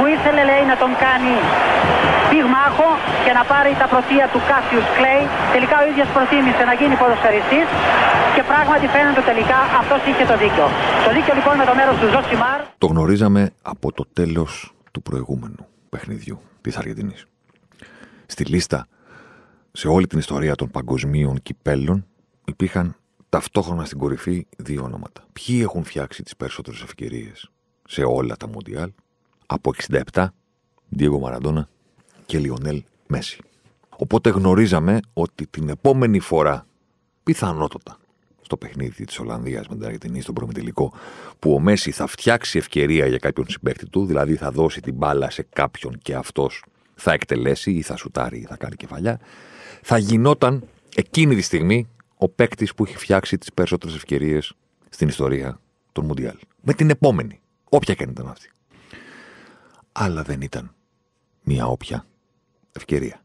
που ήθελε λέει να τον κάνει πυγμάχο και να πάρει τα πρωτεία του Κάσιους Κλέη. Τελικά ο ίδιος προτίμησε να γίνει ποδοσφαιριστής και πράγματι φαίνεται τελικά αυτός είχε το δίκιο. Το δίκιο λοιπόν με το μέρος του Ζωσιμάρ. Το γνωρίζαμε από το τέλος του προηγούμενου παιχνιδιού της Αργεντινής. Στη λίστα σε όλη την ιστορία των παγκοσμίων κυπέλων υπήρχαν ταυτόχρονα στην κορυφή δύο ονόματα. Ποιοι έχουν φτιάξει τις περισσότερες ευκαιρίες σε όλα τα Μοντιάλ από 67, Διέγο Μαραντόνα και Λιονέλ Μέση. Οπότε γνωρίζαμε ότι την επόμενη φορά, πιθανότατα, στο παιχνίδι της Ολλανδίας με την Αργεντινή, στον προμετελικό, που ο Μέση θα φτιάξει ευκαιρία για κάποιον συμπέκτη του, δηλαδή θα δώσει την μπάλα σε κάποιον και αυτός θα εκτελέσει ή θα σουτάρει ή θα κάνει κεφαλιά, θα γινόταν εκείνη τη στιγμή ο παίκτης που έχει φτιάξει τις περισσότερες ευκαιρίες στην ιστορία των Μουντιάλ. Με την επόμενη, όποια και αν ήταν αυτή. Αλλά δεν ήταν μια όποια ευκαιρία.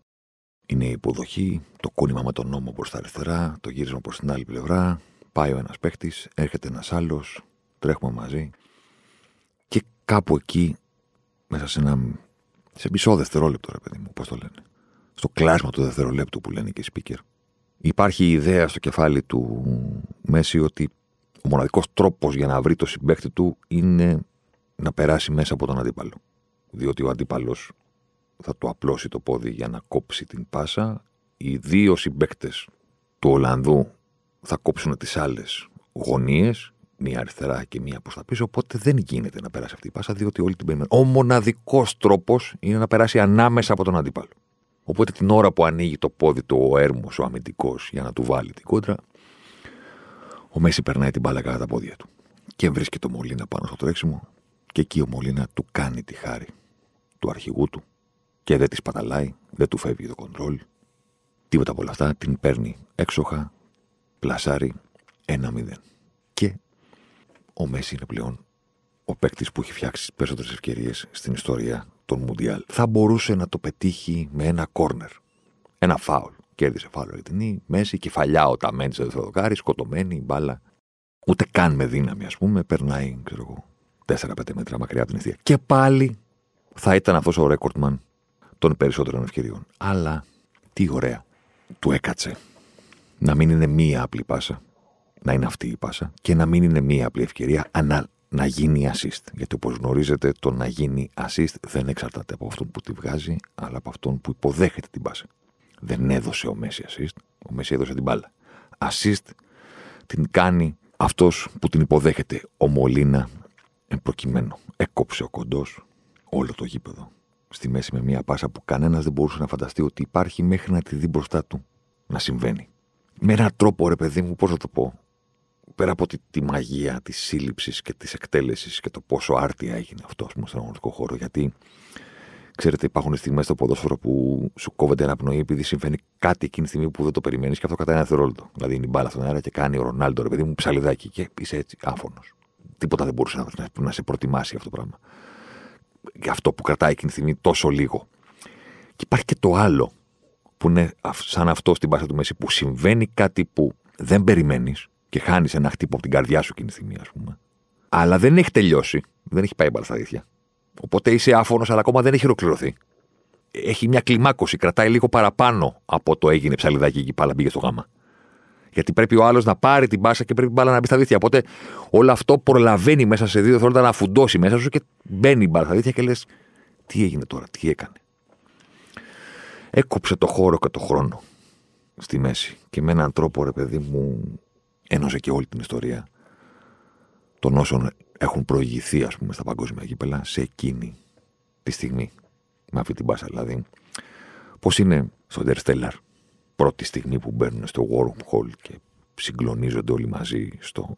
Είναι η υποδοχή, το κούνημα με τον νόμο προς τα αριστερά, το γύρισμα προς την άλλη πλευρά. Πάει ο ένας παίκτη, έρχεται ένας άλλος, τρέχουμε μαζί. Και κάπου εκεί, μέσα σε ένα. σε μισό δευτερόλεπτο, ρε παιδί μου, πώς το λένε. Στο κλάσμα του δευτερολέπτου που λένε και οι speaker. Υπάρχει η ιδέα στο κεφάλι του Μέση ότι ο μοναδικός τρόπος για να βρει το συμπέκτη του είναι να περάσει μέσα από τον αντίπαλο. Διότι ο αντίπαλος θα του απλώσει το πόδι για να κόψει την πάσα. Οι δύο συμπέκτε του Ολλανδού θα κόψουν τις άλλες γωνίες, μία αριστερά και μία προς τα πίσω. Οπότε δεν γίνεται να περάσει αυτή η πάσα, διότι όλοι την περιμένουν. Ο μοναδικός τρόπος είναι να περάσει ανάμεσα από τον αντίπαλο. Οπότε την ώρα που ανοίγει το πόδι του ο έρμος, ο αμυντικός, για να του βάλει την κόντρα, ο Μέση περνάει την μπάλα κατά τα πόδια του. Και βρίσκει το Μολύνα πάνω στο τρέξιμο, και εκεί ο Μολύνα του κάνει τη χάρη του αρχηγού του και δεν της παταλάει, δεν του φεύγει το κοντρόλ. Τίποτα από όλα αυτά την παίρνει έξοχα, πλασάρει 1-0. Και ο Μέση είναι πλέον ο παίκτης που έχει φτιάξει τι περισσότερες ευκαιρίες στην ιστορία των Μουντιάλ. Θα μπορούσε να το πετύχει με ένα κόρνερ. Ένα φάουλ. Κέρδισε φάουλ Αργεντινή, Μέση, κεφαλιά ο Ταμέντη στο δευτεροδοκάρι, σκοτωμένη, μπάλα. Ούτε καν με δύναμη, ας πούμε, περνάει, ξέρω εγώ, 4-5 μέτρα μακριά από την ευθεία. Και πάλι θα ήταν αυτός ο ρέκορτμαν των περισσότερων ευκαιριών. Αλλά τι ωραία. Του έκατσε να μην είναι μία απλή πάσα, να είναι αυτή η πάσα και να μην είναι μία απλή ευκαιρία, αλλά να γίνει assist. Γιατί όπως γνωρίζετε, το να γίνει assist δεν εξαρτάται από αυτόν που τη βγάζει, αλλά από αυτόν που υποδέχεται την πάσα. Δεν έδωσε ο Μέση assist, ο Μέση έδωσε την μπάλα. Assist την κάνει αυτός που την υποδέχεται. Ο Μολίνα, εν προκειμένου, έκοψε ο κοντός όλο το γήπεδο στη μέση με μια πάσα που κανένας δεν μπορούσε να φανταστεί ότι υπάρχει μέχρι να τη δει μπροστά του να συμβαίνει. Με έναν τρόπο, ρε παιδί μου, πώς θα το πω. Πέρα από τη, τη μαγεία της σύλληψης και της εκτέλεσης και το πόσο άρτια έγινε αυτό, ας πούμε, στον αγωνιστικό χώρο. Γιατί, ξέρετε, υπάρχουν στιγμές στο ποδόσφαιρο που σου κόβεται ένα πνοή επειδή συμβαίνει κάτι εκείνη τη στιγμή που δεν το περιμένεις και αυτό κατά ένα δευτερόλεπτο. Δηλαδή είναι η μπάλα στον αέρα και κάνει ο Ρονάλντο, ρε παιδί μου, ψαλιδάκι και είσαι έτσι άφωνος. Τίποτα δεν μπορούσε να, να, να σε προετοιμάσει αυτό το πράγμα για αυτό που κρατάει εκείνη τη στιγμή τόσο λίγο. Και υπάρχει και το άλλο που είναι σαν αυτό στην πάσα του Μέση που συμβαίνει κάτι που δεν περιμένεις και χάνεις ένα χτύπο από την καρδιά σου εκείνη τη στιγμή, ας πούμε. Αλλά δεν έχει τελειώσει. Δεν έχει πάει μπαλά στα δίθια. Οπότε είσαι άφωνος, αλλά ακόμα δεν έχει ολοκληρωθεί. Έχει μια κλιμάκωση, κρατάει λίγο παραπάνω από το έγινε ψαλιδάκι και πάλι μπήκε στο γάμα. Γιατί πρέπει ο άλλος να πάρει την μπάσα και πρέπει η μπάλα να μπει στα δίθια. Οπότε όλο αυτό προλαβαίνει μέσα σε δύο δευτερόλεπτα να φουντώσει μέσα σου και μπαίνει η μπάλα στα δίθια και λες: Τι έγινε τώρα, τι έκανε. Έκοψε το χώρο και το χρόνο στη μέση. Και με έναν τρόπο, ρε παιδί μου, ένωσε και όλη την ιστορία των όσων έχουν προηγηθεί, ας πούμε, στα παγκόσμια γήπεδα σε εκείνη τη στιγμή. Με αυτή την μπάσα, δηλαδή. Πώς είναι στο Interstellar πρώτη στιγμή που μπαίνουν στο wormhole και συγκλονίζονται όλοι μαζί στο,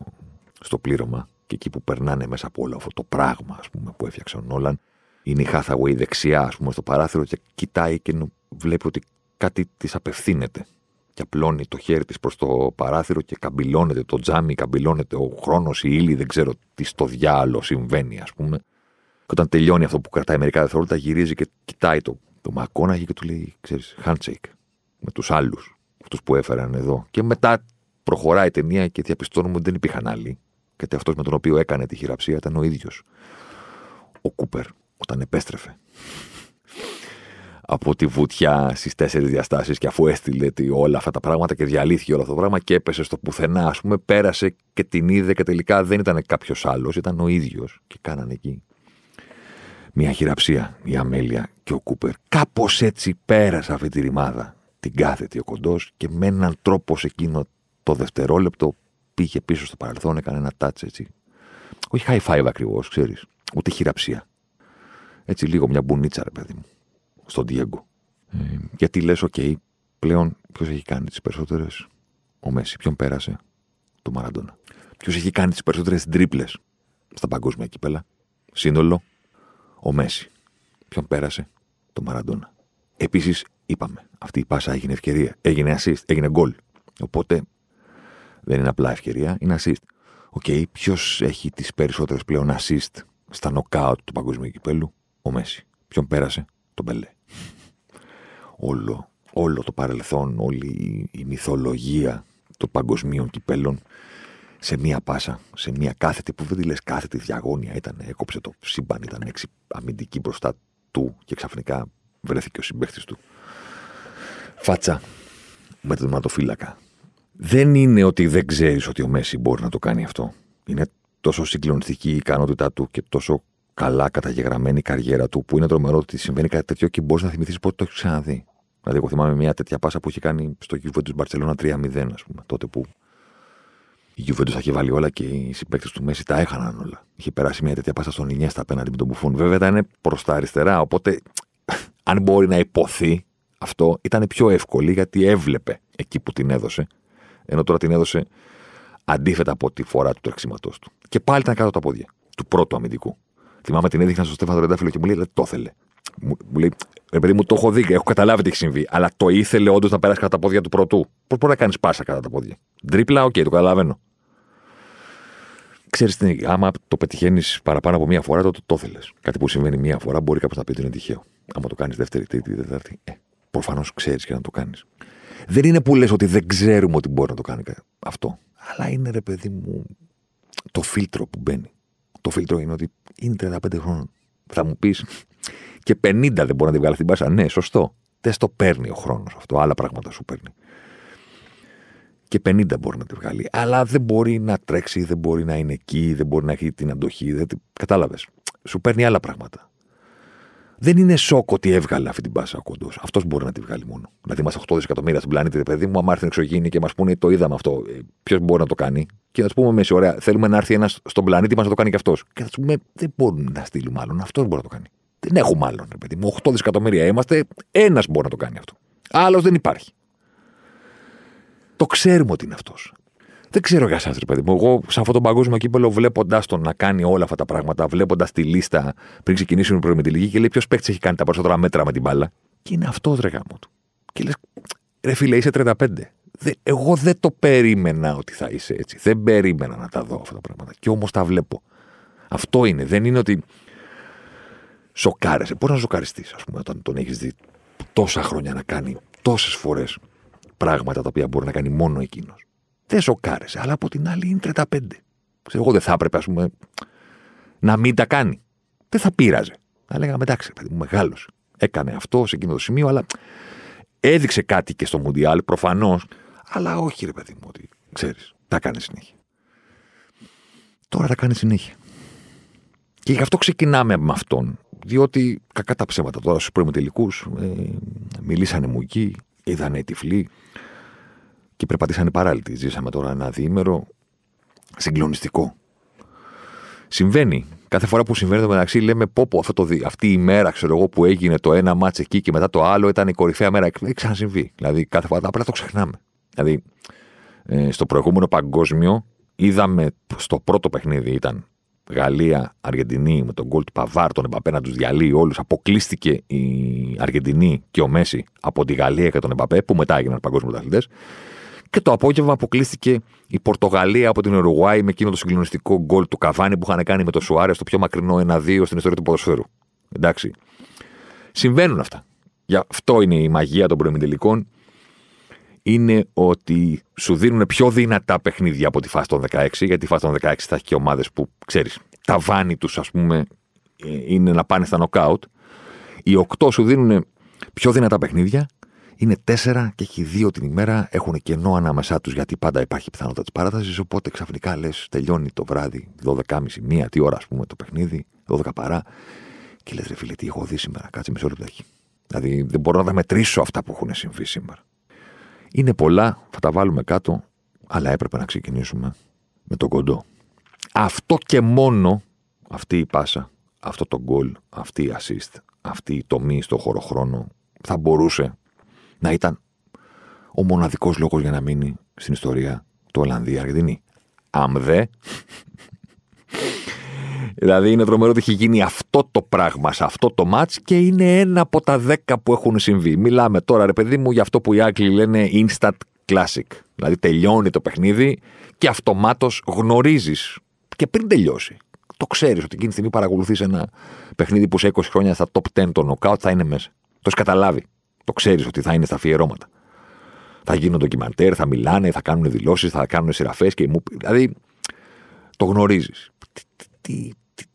στο πλήρωμα και εκεί που περνάνε μέσα από όλο αυτό το πράγμα ας πούμε, που έφτιαξε ο Νόλαν είναι η Hathaway δεξιά ας πούμε, στο παράθυρο και κοιτάει και βλέπει ότι κάτι της απευθύνεται και απλώνει το χέρι της προς το παράθυρο και καμπυλώνεται το τζάμι, καμπυλώνεται ο χρόνος, η ύλη, δεν ξέρω τι στο διάλογο συμβαίνει, ας πούμε. Και όταν τελειώνει αυτό που κρατάει μερικά δευτερόλεπτα, γυρίζει και κοιτάει το, το Μακόναγι και του λέει, ξέρεις, handshake με τους άλλους, αυτούς που έφεραν εδώ. Και μετά προχωράει η ταινία και διαπιστώνουμε ότι δεν υπήρχαν άλλοι. Γιατί αυτός με τον οποίο έκανε τη χειραψία ήταν ο ίδιος. Ο Κούπερ, όταν επέστρεφε από τη βουτιά στις τέσσερις διαστάσεις και αφού έστειλε όλα αυτά τα πράγματα και διαλύθηκε όλο αυτό το πράγμα και έπεσε στο πουθενά, ας πούμε, πέρασε και την είδε και τελικά δεν ήταν κάποιος άλλος, ήταν ο ίδιος. Και κάνανε εκεί μια χειραψία η Αμέλεια και ο Κούπερ. Κάπως έτσι πέρασε αυτή τη ρημάδα. Την κάθετη ο κοντός και με έναν τρόπο σε εκείνο το δευτερόλεπτο πήγε πίσω στο παρελθόν, έκανε ένα τάτσο έτσι. Όχι high five ακριβώς, ξέρεις. Ούτε χειραψία. Έτσι λίγο μια μπουνίτσα, ρε παιδί μου στον Diego. Ε, γιατί λες, OK, πλέον ποιος έχει κάνει τις περισσότερες. Ο Μέση. Ποιον πέρασε; Το Μαραντόνα. Ποιος έχει κάνει τις περισσότερες τρίπλες στα παγκόσμια κύπελα; Σύνολο. Ο Μέση. Ποιον πέρασε; Το Μαραντόνα. Επίσης, είπαμε, αυτή η πάσα έγινε ευκαιρία. Έγινε assist, έγινε γκολ. Οπότε δεν είναι απλά ευκαιρία, είναι assist. OK, okay, ποιος έχει τις περισσότερες πλέον assist στα νοκάουτ του παγκόσμιου κυπέλου; Ο Μέσι. Ποιον πέρασε; Τον Πελέ όλο, όλο το παρελθόν, όλη η, μυθολογία των παγκοσμίων κυπέλων σε μία πάσα, σε μία κάθετη, που δεν τη λες κάθετη διαγώνια, ήταν, έκοψε το σύμπαν, ήταν έξι αμυντικοί μπροστά του και ξαφνικά βρέθηκε ο συμπαίχτης του. Φάτσα με τον ματοφύλακα. Δεν είναι ότι δεν ξέρεις ότι ο Μέση μπορεί να το κάνει αυτό. Είναι τόσο συγκλονιστική η ικανότητά του και τόσο καλά καταγεγραμμένη καριέρα του, που είναι τρομερό ότι συμβαίνει κάτι τέτοιο και μπορείς να θυμηθείς πότε το έχεις ξαναδεί. Δηλαδή, εγώ θυμάμαι μια τέτοια πάσα που είχε κάνει στο Juventus Barcelona 3-0, ας πούμε, τότε που η Juventus θα είχε βάλει όλα και οι συμπαίκτες του Μέση τα έχαναν όλα. Είχε περάσει μια τέτοια πάσα στον Ινιέστα απέναντι με τον Μπουφούν. Βέβαια ήταν προς τα αριστερά, οπότε αν μπορεί να υποθεί αυτό, ήταν πιο εύκολη γιατί έβλεπε εκεί που την έδωσε. Ενώ τώρα την έδωσε αντίθετα από τη φορά του τρεξίματός του. Και πάλι ήταν κάτω τα πόδια του πρώτου αμυντικού. Θυμάμαι την έδειχνα στο Στέφανο Τριαντάφυλλο και μου λέει: Το ήθελε. Μου, λέει: Ρε παιδί μου, το έχω δει, έχω καταλάβει τι έχει συμβεί. Αλλά το ήθελε όντως να περάσει κατά τα πόδια του πρώτου. Πώς μπορεί να κάνεις πάσα κατά τα πόδια; Τρίπλα, OK, okay, το καταλαβαίνω. Ξέρεις τι, άμα το πετυχαίνεις παραπάνω από μία φορά, τότε το ήθελε. Κάτι που συμβαίνει μία φορά μπορεί κάποιος να πει ότι είναι τυχαίο. Άμα το κάνεις δεύτερη, τρίτη, τέταρτη, ε, προφανώς ξέρεις και να το κάνεις. Δεν είναι που λες ότι δεν ξέρουμε ότι μπορεί να το κάνει αυτό. Αλλά είναι ρε παιδί μου το φίλτρο που μπαίνει. Το φίλτρο είναι ότι είναι 35 χρόνων. Θα μου πεις και 50 δεν μπορεί να τη βγάλει αυτή την πάσα. Ναι, σωστό. Δεν στο παίρνει ο χρόνος αυτό. Άλλα πράγματα σου παίρνει. Και 50 μπορεί να τη βγάλει. Αλλά δεν μπορεί να τρέξει, δεν μπορεί να είναι εκεί, δεν μπορεί να έχει την αντοχή. Δεν... Κατάλαβες. Σου παίρνει άλλα πράγματα. Δεν είναι σοκ ότι έβγαλε αυτή την πάσα ο κοντός. Αυτός μπορεί να τη βγάλει μόνο. Δηλαδή, είμαστε 8 δισεκατομμύρια στην πλανήτη, παιδί μου, άμα έρθει εξωγήινη και μας πούνε το είδαμε αυτό. Ε, Ποιος μπορεί να το κάνει; Και να τους πούμε μέσα, ωραία, θέλουμε να έρθει ένας στον πλανήτη μας να το κάνει και αυτός. Και θα τους πούμε, δεν μπορούμε να στείλουμε άλλον. Αυτός μπορεί να το κάνει. Δεν έχουμε άλλον, παιδί μου. 8 δισεκατομμύρια είμαστε, ένας μπορεί να το κάνει αυτό. Άλλος δεν υπάρχει. Το ξέρουμε ότι είναι αυτός. Δεν ξέρω για εσάς, ρε παιδί μου. Εγώ, σε αυτό το παγκόσμιο κύπελο, βλέποντας τον να κάνει όλα αυτά τα πράγματα, βλέποντας τη λίστα πριν ξεκινήσουν οι προημιτελικοί και λέει ποιος παίκτης έχει κάνει τα περισσότερα μέτρα με την μπάλα; Και είναι αυτός ρε γάμο του. Και λες, ρε φίλε, είσαι 35. Δε, εγώ δεν το περίμενα ότι θα είσαι έτσι. Δεν περίμενα να τα δω αυτά τα πράγματα. Και όμως τα βλέπω. Αυτό είναι. Δεν είναι ότι σοκάρεσαι. Μπορεί να σοκαριστείς, ας πούμε, όταν τον έχεις δει τόσα χρόνια να κάνει τόσες φορές πράγματα τα οποία μπορεί να κάνει μόνο εκείνος δεν σοκάρεσαι. Αλλά από την άλλη είναι 35. Ξέρω, εγώ δεν θα έπρεπε, ας πούμε, να μην τα κάνει. Δεν θα πείραζε. Θα λέγαμε εντάξει, παιδί μου, μεγάλος. Έκανε αυτό σε εκείνο το σημείο, αλλά έδειξε κάτι και στο Μουντιάλ, προφανώς. Αλλά όχι, ρε παιδί μου, ότι ξέρεις, τα κάνει συνέχεια. Τώρα τα κάνει συνέχεια. Και γι' αυτό ξεκινάμε με αυτόν. Διότι κακά τα ψέματα τώρα στους πρώιμους τελικούς ε, μιλήσανε μου εκεί, είδανε τυφλοί, και περπατήσανε παράλυτοι. Ζήσαμε τώρα ένα διήμερο συγκλονιστικό. Συμβαίνει. Κάθε φορά που συμβαίνει το μεταξύ, λέμε πω, πω αυτό το, αυτή η μέρα ξέρω εγώ, που έγινε το ένα μάτσε εκεί και μετά το άλλο ήταν η κορυφαία μέρα. Έχει ξανασυμβεί. Δηλαδή κάθε φορά απλά το ξεχνάμε. Δηλαδή ε, στο προηγούμενο παγκόσμιο είδαμε στο πρώτο παιχνίδι ήταν Γαλλία, Αργεντινή με τον γκολ του Παβάρ, τον Εμπαπέ να τους διαλύει όλους. Αποκλείστηκε η Αργεντινή και ο Μέση από τη Γαλλία και τον Εμπαπέ, που μετά έγιναν παγκόσμιοι πρωταθλητές. Και το απόγευμα αποκλείστηκε η Πορτογαλία από την Ουρουγουάη με εκείνο το συγκλονιστικό γκολ του Καβάνη που είχαν κάνει με το Σουάρες στο πιο μακρινό 1-2 στην ιστορία του ποδοσφαίρου. Εντάξει. Συμβαίνουν αυτά. Γι' αυτό είναι η μαγεία των προημιτελικών. Είναι ότι σου δίνουν πιο δυνατά παιχνίδια από τη φάση των 16, γιατί η φάση των 16 θα έχει και ομάδες που ξέρεις, τα βάνη τους, ας πούμε, ε, είναι να πάνε στα νοκάουτ. Οι 8 σου δίνουν πιο δυνατά παιχνίδια είναι τέσσερα και έχει δύο την ημέρα, έχουν κενό ανάμεσά τους γιατί πάντα υπάρχει πιθανότητα της παράτασης. Οπότε ξαφνικά λες, τελειώνει το βράδυ, 12.30, μία, τι ώρα ας πούμε το παιχνίδι, 12 παρά. Και λες, ρε φίλε, τι έχω δει σήμερα, κάτσε μισό λεπτάκι. Δηλαδή δεν μπορώ να τα μετρήσω αυτά που έχουν συμβεί σήμερα. Είναι πολλά, θα τα βάλουμε κάτω, αλλά έπρεπε να ξεκινήσουμε με τον κοντό. Αυτό και μόνο, αυτή η πάσα, αυτό το γκολ, αυτή η assist, αυτή η τομή στο χωροχρόνο, θα μπορούσε να ήταν ο μοναδικός λόγος για να μείνει στην ιστορία του Ολλανδία-Αργεντινή. Αμδέ. δηλαδή είναι τρομερό ότι έχει γίνει αυτό το πράγμα σε αυτό το μάτς και είναι ένα από τα δέκα που έχουν συμβεί. Μιλάμε τώρα ρε παιδί μου για αυτό που οι Άγγλοι λένε instant classic. Δηλαδή τελειώνει το παιχνίδι και αυτομάτως γνωρίζεις και πριν τελειώσει. Το ξέρεις ότι εκείνη τη στιγμή παρακολουθείς ένα παιχνίδι που σε 20 χρόνια στα top 10 το knockout θα είναι μέσα. Το έχεις καταλάβει. Το ξέρεις ότι θα είναι στα αφιερώματα. Θα γίνουν ντοκιμαντέρ, θα μιλάνε, θα κάνουν δηλώσεις, θα κάνουν σειραφές και μου. Δηλαδή, το γνωρίζεις. Τι,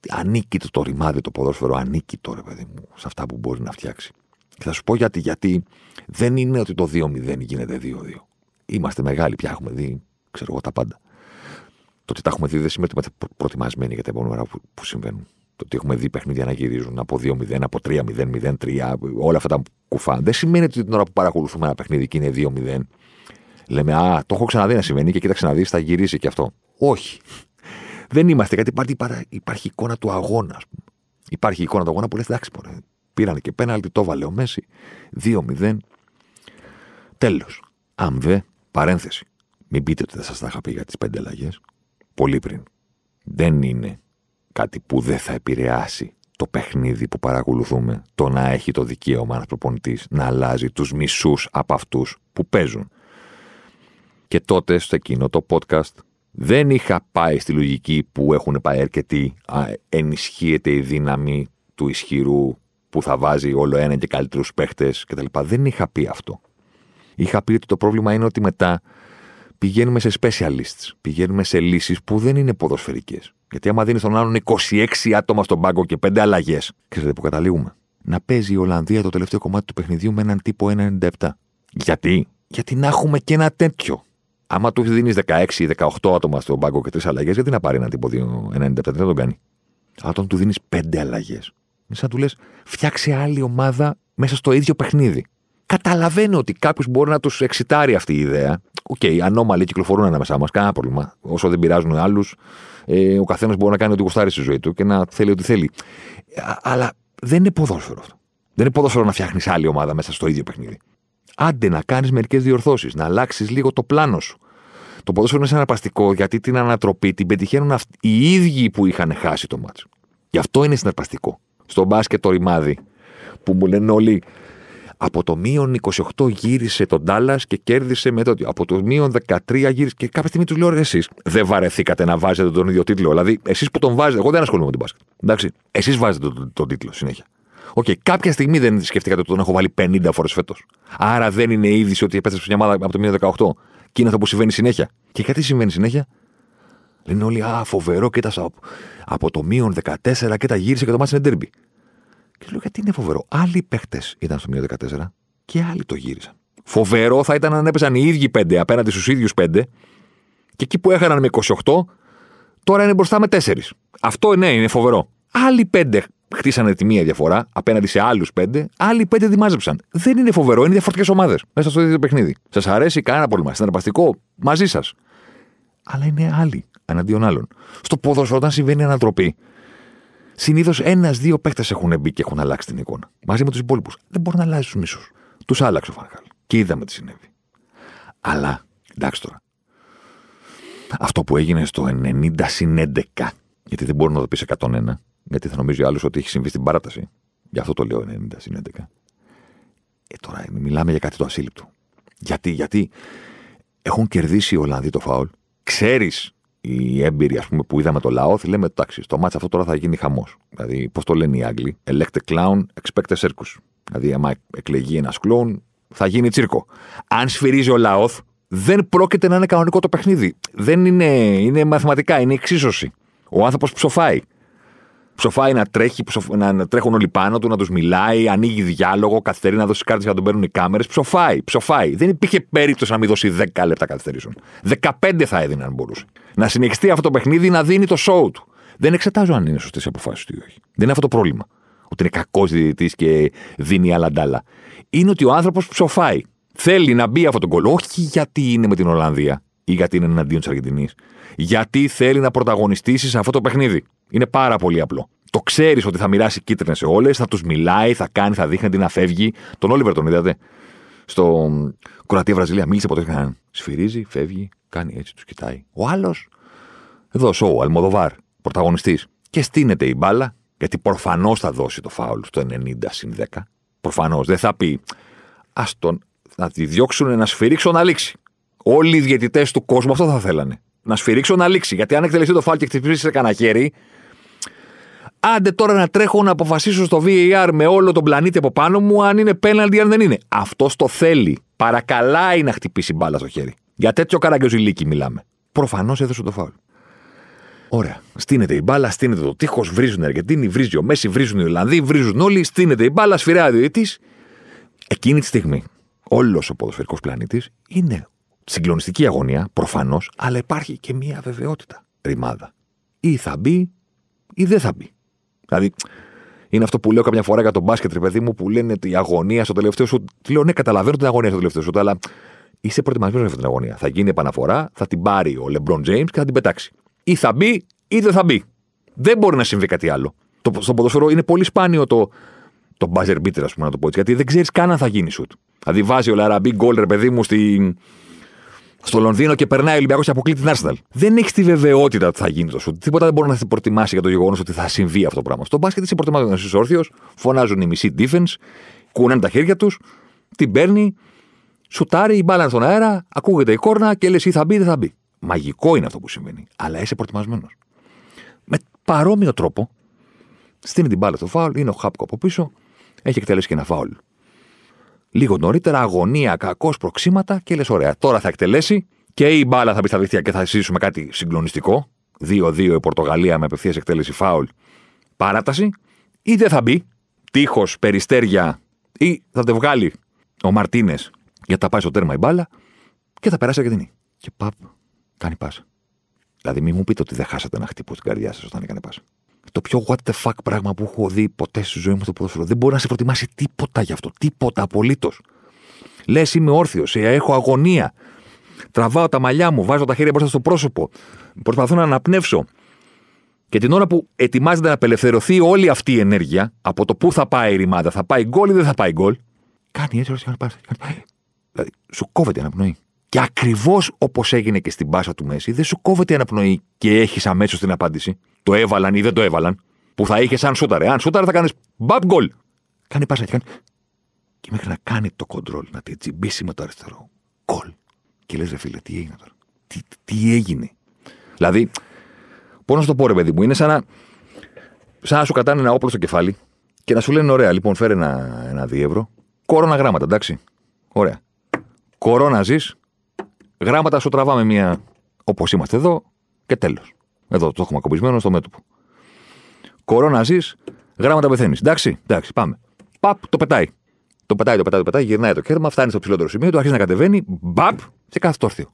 ανήκει το, το ρημάδι το ποδόσφαιρο, ανήκει τώρα, παιδί μου, σε αυτά που μπορεί να φτιάξει. Και θα σου πω γιατί, γιατί δεν είναι ότι το 2-0 γίνεται 2-2. Είμαστε μεγάλοι πια, έχουμε δει, ξέρω εγώ, τα πάντα. Το ότι τα έχουμε δει δεν σημαίνει ότι είμαστε προετοιμασμένοι για τα επόμενα που, που συμβαίνουν. Το ότι έχουμε δει παιχνίδια να γυρίζουν από 2-0, από 3-0, 0-3, όλα αυτά τα κουφά. Δεν σημαίνει ότι την ώρα που παρακολουθούμε ένα παιχνίδι και είναι 2-0, λέμε Α, το έχω ξαναδεί να συμβαίνει και κοίταξε να δεις, θα γυρίσει και αυτό. Όχι. Δεν είμαστε, γιατί υπάρχει, υπάρχει εικόνα του αγώνα, ας πούμε. Υπάρχει εικόνα του αγώνα που λες: Εντάξει, πορε, πήραν και πέναλτι, το βάλε ο Μέση. 2-0. Τέλος. Αμβέ, παρένθεση. Μην πείτε ότι δεν σας τα είχα πει για τις πέντε αλλαγές. Πολύ πριν. Δεν είναι κάτι που δεν θα επηρεάσει το παιχνίδι που παρακολουθούμε, το να έχει το δικαίωμα ένας προπονητής να αλλάζει τους μισούς από αυτούς που παίζουν. Και τότε στο εκείνο το podcast δεν είχα πάει στη λογική που έχουν πάει αρκετοί. Ενισχύεται η δύναμη του ισχυρού που θα βάζει όλο ένα και καλύτερους παίχτες κτλ. Δεν είχα πει αυτό. Είχα πει ότι το πρόβλημα είναι ότι μετά πηγαίνουμε σε specialists. Πηγαίνουμε σε λύσεις που δεν είναι ποδοσφαιρικές. Γιατί άμα δίνεις τον άλλον 26 άτομα στον πάγκο και 5 αλλαγές, ξέρετε που καταλήγουμε. Να παίζει η Ολλανδία το τελευταίο κομμάτι του παιχνιδιού με έναν τύπο 1,97. Γιατί; Γιατί να έχουμε και ένα τέτοιο. Άμα του δίνεις 16 ή 18 άτομα στον πάγκο και 3 αλλαγές, γιατί να πάρει έναν τύπο 1,97, δεν θα τον κάνει; Αλλά όταν του δίνεις 5 αλλαγές, είναι σαν να του λες, φτιάξε άλλη ομάδα μέσα στο ίδιο παιχνίδι. Καταλαβαίνω ότι κάποιος μπορεί να τους εξιτάρει αυτή η ιδέα. OK, okay, ανώμαλοι κυκλοφορούν ανάμεσά μας, κανένα πρόβλημα. Όσο δεν πειράζουν άλλους, ε, ο καθένας μπορεί να κάνει ό,τι γουστάρει στη ζωή του και να θέλει ό,τι θέλει. Αλλά δεν είναι ποδόσφαιρο αυτό. Δεν είναι ποδόσφαιρο να φτιάχνεις άλλη ομάδα μέσα στο ίδιο παιχνίδι. Άντε να κάνεις μερικές διορθώσεις, να αλλάξεις λίγο το πλάνο σου. Το ποδόσφαιρο είναι συναρπαστικό γιατί την ανατροπή την πετυχαίνουν οι ίδιοι που είχαν χάσει το μάτσο. Γι' αυτό είναι συναρπαστικό. Στο μπάσκετ το ρημάδι που μου λένε όλοι από το μείον 28 γύρισε τον Ντάλλας και κέρδισε με το. Από το μείον 13 γύρισε. Και κάποια στιγμή τους λέω: Εσείς δεν βαρεθήκατε να βάζετε τον ίδιο τίτλο. Δηλαδή, εσείς που τον βάζετε, εγώ δεν ασχολούμαι με την μπάσκετ. Εντάξει, εσείς βάζετε τον, τον, τίτλο συνέχεια. OK, okay, κάποια στιγμή δεν σκεφτήκατε ότι τον έχω βάλει 50 φορές φέτος. Άρα δεν είναι είδηση ότι επέστρεψε μια ομάδα από το μείον 18. Και είναι αυτό που συμβαίνει συνέχεια. Και γιατί συμβαίνει συνέχεια; Λένε όλοι, Α, φοβερό, κοίτα από, από το μείον 14 και τα γύρισε και το μάτι είναι ντέρμπι. Και λέω γιατί είναι φοβερό. Άλλοι παίχτες ήταν στο μείον 14 και άλλοι το γύρισαν. Φοβερό θα ήταν αν έπαιζαν οι ίδιοι πέντε απέναντι στους ίδιους πέντε και εκεί που έχαναν με 28, τώρα είναι μπροστά με 4. Αυτό ναι, είναι φοβερό. Άλλοι πέντε χτίσανε τη μία διαφορά απέναντι σε άλλους πέντε, άλλοι πέντε δημάζεψαν. Δεν είναι φοβερό, είναι διαφορετικές ομάδες μέσα στο ίδιο παιχνίδι. Σας αρέσει κανένα πρόβλημα. Συναρπαστικό, μαζί σας. Αλλά είναι άλλοι εναντίον άλλων. Στο ποδόσφαιρο, όταν συμβαίνει ανατροπή, Συνήθως ένα-δύο παίχτες έχουν μπει και έχουν αλλάξει την εικόνα. Μαζί με τους υπόλοιπους. Δεν μπορεί να αλλάζει τους μισούς. Τους άλλαξε ο Φανχάλ. Και είδαμε τι συνέβη. Αλλά, εντάξει τώρα. Αυτό που έγινε στο 90 συν 11 Γιατί δεν μπορεί να το πεις 101, γιατί θα νομίζει άλλος ότι έχει συμβεί στην παράταση. Γι' αυτό το λέω 90 συν 11. Ε, τώρα μιλάμε για κάτι το ασύλληπτο. Γιατί, γιατί έχουν κερδίσει οι Ολλανδοί το φάουλ. Ξέρεις οι έμπειροι ας πούμε, που είδαμε το λαό, λέμε εντάξει, στο μάτσα αυτό τώρα θα γίνει χαμός. Δηλαδή, πώς το λένε οι Άγγλοι, elect a clown, expect a circus. Δηλαδή, άμα εκλεγεί ένας κλόουν, θα γίνει τσίρκο. Αν σφυρίζει ο λαόθ, δεν πρόκειται να είναι κανονικό το παιχνίδι. Δεν είναι, είναι μαθηματικά, είναι εξίσωση. Ο άνθρωπος ψοφάει. Ψοφάει να τρέχει, να τρέχουν όλοι πάνω του, να τους μιλάει, ανοίγει διάλογο, καθυστερεί να δώσει κάρτες για να τον παίρνουν οι κάμερες. Ψοφάει, ψοφάει. Δεν υπήρχε περίπτωση να μην δώσει 10 λεπτά καθυστερήσεων. 15 θα έδινε αν μπορούσε. Να συνεχιστεί αυτό το παιχνίδι να δίνει το show του. Δεν εξετάζω αν είναι σωστές οι αποφάσεις του ή όχι. Δεν είναι αυτό το πρόβλημα. Ότι είναι κακός διαιτητής και δίνει άλλα ντάλα. Είναι ότι ο άνθρωπος ψοφάει. Θέλει να μπει αυτό το γκολ. Όχι γιατί είναι με την Ολλανδία ή γιατί είναι εναντίον της Αργεντινής. Γιατί θέλει να πρωταγωνιστήσει σε αυτό το παιχνίδι. Είναι πάρα πολύ απλό. Το ξέρεις ότι θα μοιράσει κίτρινες σε όλες, θα τους μιλάει, θα κάνει, θα δείχνει να φεύγει. Τον Όλιβερ τον είδατε. Στο Κροατία Βραζιλία μίλησε ποτέ κανέναν. Σφυρίζει, φεύγει, κάνει έτσι, τους κοιτάει. Ο άλλος, εδώ, Σόου, Αλμοδοβάρ, πρωταγωνιστής. Και στείνεται η μπάλα, γιατί προφανώς θα δώσει το φάουλ στο 90 συν 10. Προφανώς. Δεν θα πει, ας τον, να τη διώξουν να σφυρίξω να λήξει. Όλοι οι διαιτητές του κόσμου αυτό θα θέλανε. Να σφυρίξω να λήξει. Γιατί αν εκτελεστεί το φάουλ και χτυπήσει σε κανένα χέρι, άντε τώρα να τρέχω να αποφασίσω στο VAR με όλο τον πλανήτη από πάνω μου αν είναι πέναλτι αν δεν είναι. Αυτός το θέλει. Παρακαλάει να χτυπήσει μπάλα στο χέρι. Για τέτοιο καραγκιόζηλίκι μιλάμε. Προφανώς έδωσε το φάουλ. Ωραία. Στείνεται η μπάλα, στείνεται το τείχος, βρίζουν οι Αργεντίνοι, βρίζει ο Μέση, βρίζουν οι Ολλανδοί, βρίζουν όλοι, στείνεται η μπάλα, σφυράει ο διαιτή. Εκείνη τη στιγμή, όλος ο ποδοσφαιρικός πλανήτης είναι συγκλονιστική αγωνία, προφανώς, αλλά υπάρχει και μία βεβαιότητα. Ρημάδα. Ή θα μπει ή δεν θα μπει. Δηλαδή, είναι αυτό που λέω κάποια φορά για τον μπάσκετ, ρε παιδί μου, που λένε η αγωνία στο τελευταίο σου. Τι λέω, ναι, καταλαβαίνω την αγωνία στο τελευταίο σου, αλλά είσαι προετοιμασμένος για αυτή την αγωνία. Θα γίνει επαναφορά, θα την πάρει ο Λεμπρόν Τζέιμ και θα την πετάξει. Ή θα μπει ή δεν θα μπει. Δεν μπορεί να συμβεί κάτι άλλο. Το, στο ποδοσφαιρό είναι πολύ σπάνιο το, το buzzer beater, ας πούμε, να το πω έτσι, γιατί δεν ξέρεις καν αν θα γίνει σουτ. Δηλαδή βάζει ο Λαραμπή γκολ, ρε παιδί μου, στη, στο Λονδίνο και περνάει ο Ολυμπιακός και αποκλεί την Arsenal. Δεν έχεις τη βεβαιότητα ότι θα γίνει το σουτ. Τίποτα δεν μπορεί να σε προετοιμάσει για το γεγονός ότι θα συμβεί αυτό το πράγμα. Στο μπάσκετ είσαι προετοιμασμένο, είσαι όρθιος, φωνάζουν οι μισοί defense, κουνάνε τα χέρια τους, την παίρνει, σουτάρει, η μπάλα στον αέρα, ακούγεται η κόρνα και λες ή θα μπει ή δεν θα μπει. Μαγικό είναι αυτό που συμβαίνει. Αλλά είσαι προετοιμασμένο. Με παρόμοιο τρόπο, στείνει την μπάλα στο φάουλ, είναι ο Χάπκο από πίσω, έχει εκτελέσει και ένα φάουλ. Λίγο νωρίτερα, αγωνία, κακός προξήματα και λες: Ωραία, τώρα θα εκτελέσει και η μπάλα θα μπει στα δίχτυα και θα συζητήσουμε κάτι συγκλονιστικό. 2-2 η Πορτογαλία με απευθείας εκτέλεση φάουλ. Παράταση. Ή δεν θα μπει. Τείχος, περιστέρια. Ή θα το βγάλει ο Μαρτίνες γιατί θα πάει στο τέρμα η μπάλα και θα περάσει Αργεντινή. Και παπ, κάνει πάσα. Δηλαδή, μην μου πείτε ότι δεν χάσατε ένα χτύπο στην καρδιά σας όταν έκανε πάσα. Το πιο what the fuck πράγμα που έχω δει ποτέ στη ζωή μου στο ποδόσφαιρο. Δεν μπορεί να σε προτιμάσει τίποτα γι' αυτό. Τίποτα απολύτως. Λες, είμαι όρθιος, έχω αγωνία. Τραβάω τα μαλλιά μου, βάζω τα χέρια μπροστά στο πρόσωπο. Προσπαθώ να αναπνεύσω. Και την ώρα που ετοιμάζεται να απελευθερωθεί όλη αυτή η ενέργεια από το πού θα πάει η ρημάδα, θα πάει γκολ ή δεν θα πάει γκολ, κάνει έτσι, όσο κάνει. Δηλαδή, σου κόβεται η αναπνοή. Και ακριβώς όπως έγινε και στην πάσα του Μέση, δεν σου κόβεται η αναπνοή και έχεις αμέσως την απάντηση. Το έβαλαν ή δεν το έβαλαν. Που θα είχε σαν σούταρε. Αν σούταρε θα κάνεις μπαμπ γκολ. Κάνει πάσα και κάνει. Και μέχρι να κάνει το κοντρόλ, να τη τσιμπήσει με το αριστερό. Γκολ. Και λες, ρε φίλε, τι έγινε τώρα; Τι, τι έγινε; Δηλαδή, πώς να σου το πω, ρε παιδί μου, είναι σαν να, σαν να σου κατάνε ένα όπλο στο κεφάλι και να σου λένε: Ωραία, λοιπόν, φέρε ένα, ένα δίευρο. Κορώνα γράμματα, εντάξει. Ωραία. Κορώνα ζεις. Γράμματα σου τραβάμε μία όπως είμαστε εδώ και τέλος. Εδώ το έχουμε ακομπισμένο στο μέτωπο. Κορώνα ζεις. Γράμματα πεθαίνεις. Εντάξει, εντάξει, πάμε. Παπ, το πετάει. Το πετάει, το πετάει, το πετάει, γυρνάει το κέρμα, φτάνει στο ψηλότερο σημείο, το αρχίζει να κατεβαίνει, μπαπ, και κάθεται όρθιο.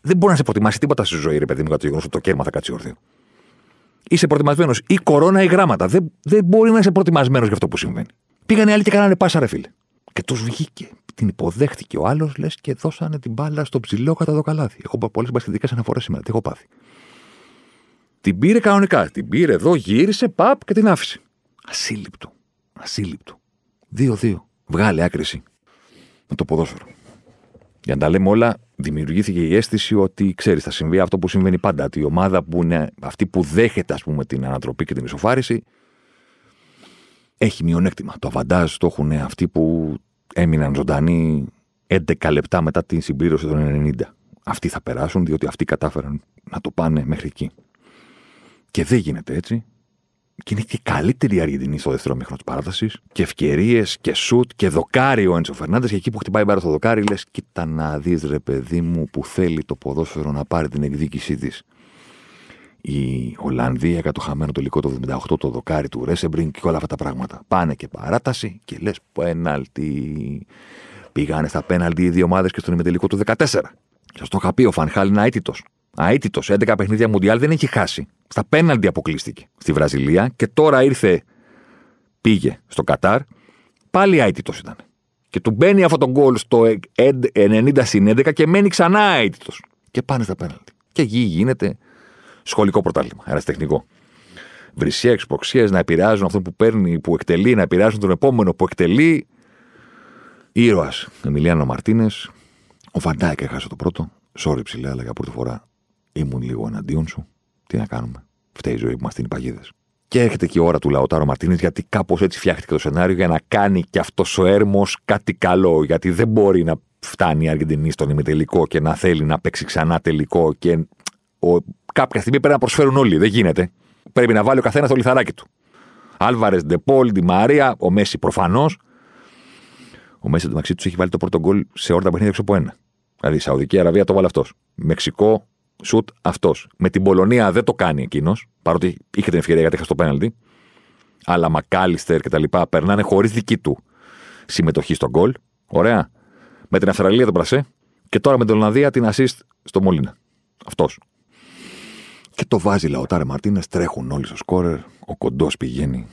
Δεν μπορεί να σε προτιμάσει τίποτα στη ζωή, ρε παιδί μου, για το γεγονός ότι το κέρμα θα κάτσει όρθιο. Είσαι προετοιμασμένο ή κορώνα ή γράμματα. Δεν, δεν μπορεί να είσαι προετοιμασμένο για αυτό που συμβαίνει. Πήγανε άλλοι και κάνανε πάσα, ρε φίλε. Και τους βγήκε. Την υποδέχτηκε ο άλλος, λες και δώσανε την μπάλα στο ψηλό κατά το καλάθι. Έχω πολλές μπασκετικές αναφορές σήμερα. Τι έχω πάθει. Την πήρε κανονικά. Την πήρε εδώ, γύρισε, παπ και την άφησε. Ασύλληπτο. Ασύλληπτο. Δύο-δύο. Βγάλε άκρηση με το ποδόσφαιρο. Για να τα λέμε όλα, δημιουργήθηκε η αίσθηση ότι ξέρεις, θα συμβεί αυτό που συμβαίνει πάντα. Ότι η ομάδα που είναι αυτή που δέχεται ας πούμε, την ανατροπή και την ισοφάριση έχει μειονέκτημα. Το αβαντάζ το έχουν αυτοί που έμειναν ζωντανοί 11 λεπτά μετά την συμπλήρωση των 90. Αυτοί θα περάσουν διότι αυτοί κατάφεραν να το πάνε μέχρι εκεί. Και δεν γίνεται έτσι. Και είναι και καλύτερη η Αργεντινή στο δεύτερο μήχρονο της παράτασης. Και ευκαιρίες και σουτ και δοκάρι ο Έντσο Φερνάντες. Και εκεί που χτυπάει πάρα στο δοκάρι, λες: Κοίτα να δεις, ρε παιδί μου, που θέλει το ποδόσφαιρο να πάρει την εκδίκησή της. Η Ολλανδία για το χαμένο τελικό το 78, το δοκάρι του Ρέσεμπριν και όλα αυτά τα πράγματα. Πάνε και παράταση και λες: Πέναλτι. Πήγανε στα πέναλτι οι δύο ομάδες και στον ημιτελικό του 14. Σα το είχα πει, ο Φανχάλ είναι αίτητος. Αίτητος, 11 παιχνίδια Μουντιάλ δεν έχει χάσει. Στα πέναλτι αποκλείστηκε στη Βραζιλία και τώρα ήρθε, πήγε στο Κατάρ. Πάλι αίτητος ήταν. Και του μπαίνει αυτό το γκολ στο 90 συν 11 και μένει ξανά αίτητος. Και πάνε στα πέναλτι. Και εκεί γίνεται σχολικό πρωτάθλημα, αεραστεχνικό. Βρυσία, εξποξίε να επηρεάζουν αυτόν που παίρνει, που εκτελεί, να επηρεάζουν τον επόμενο που εκτελεί. Ήρωας Εμιλιάνο Μαρτίνες. Ο Φαντάκ έχασε το πρώτο. Sorry ψηλά, αλλά για πρώτη φορά ήμουν λίγο εναντίον σου. Τι να κάνουμε. Φταίει η ζωή που είμαστε είναι παγίδες. Και έρχεται και η ώρα του Λαοτάρο Μαρτίνες, γιατί κάπως έτσι φτιάχτηκε το σενάριο για να κάνει και αυτός ο έρμος κάτι καλό. Γιατί δεν μπορεί να φτάνει η Αργεντινή στον ημιτελικό και να θέλει να παίξει ξανά τελικό και ο... κάποια στιγμή πρέπει να προσφέρουν όλοι. Δεν γίνεται. Πρέπει να βάλει ο καθένας το λιθαράκι του. Άλβαρες, Ντεπόλ, Ντι Μαρία, ο Μέση προφανώς. Ο Μέση μεταξύ τους έχει βάλει το πρώτο γκολ σε όλα τα παιχνίδια έξω από ένα. Δηλαδή, Σαουδική Αραβία το βάλε αυτός. Μεξικό, σουτ αυτός. Με την Πολωνία δεν το κάνει εκείνος, παρότι είχε την ευκαιρία γιατί είχα στο πέναλτι. Αλλά Μακάλιστερ και τα λοιπά περνάνε χωρίς δική του συμμετοχή στον γκολ. Ωραία. Με την Αυστραλία τον Πρασέ και τώρα με την Ολλανδία την assist στο Μολίνα. Αυτός. Και το βάζει Λαοτάρε Μαρτίνες, τρέχουν όλοι στο σκόρερ. Ο κοντός πηγαίνει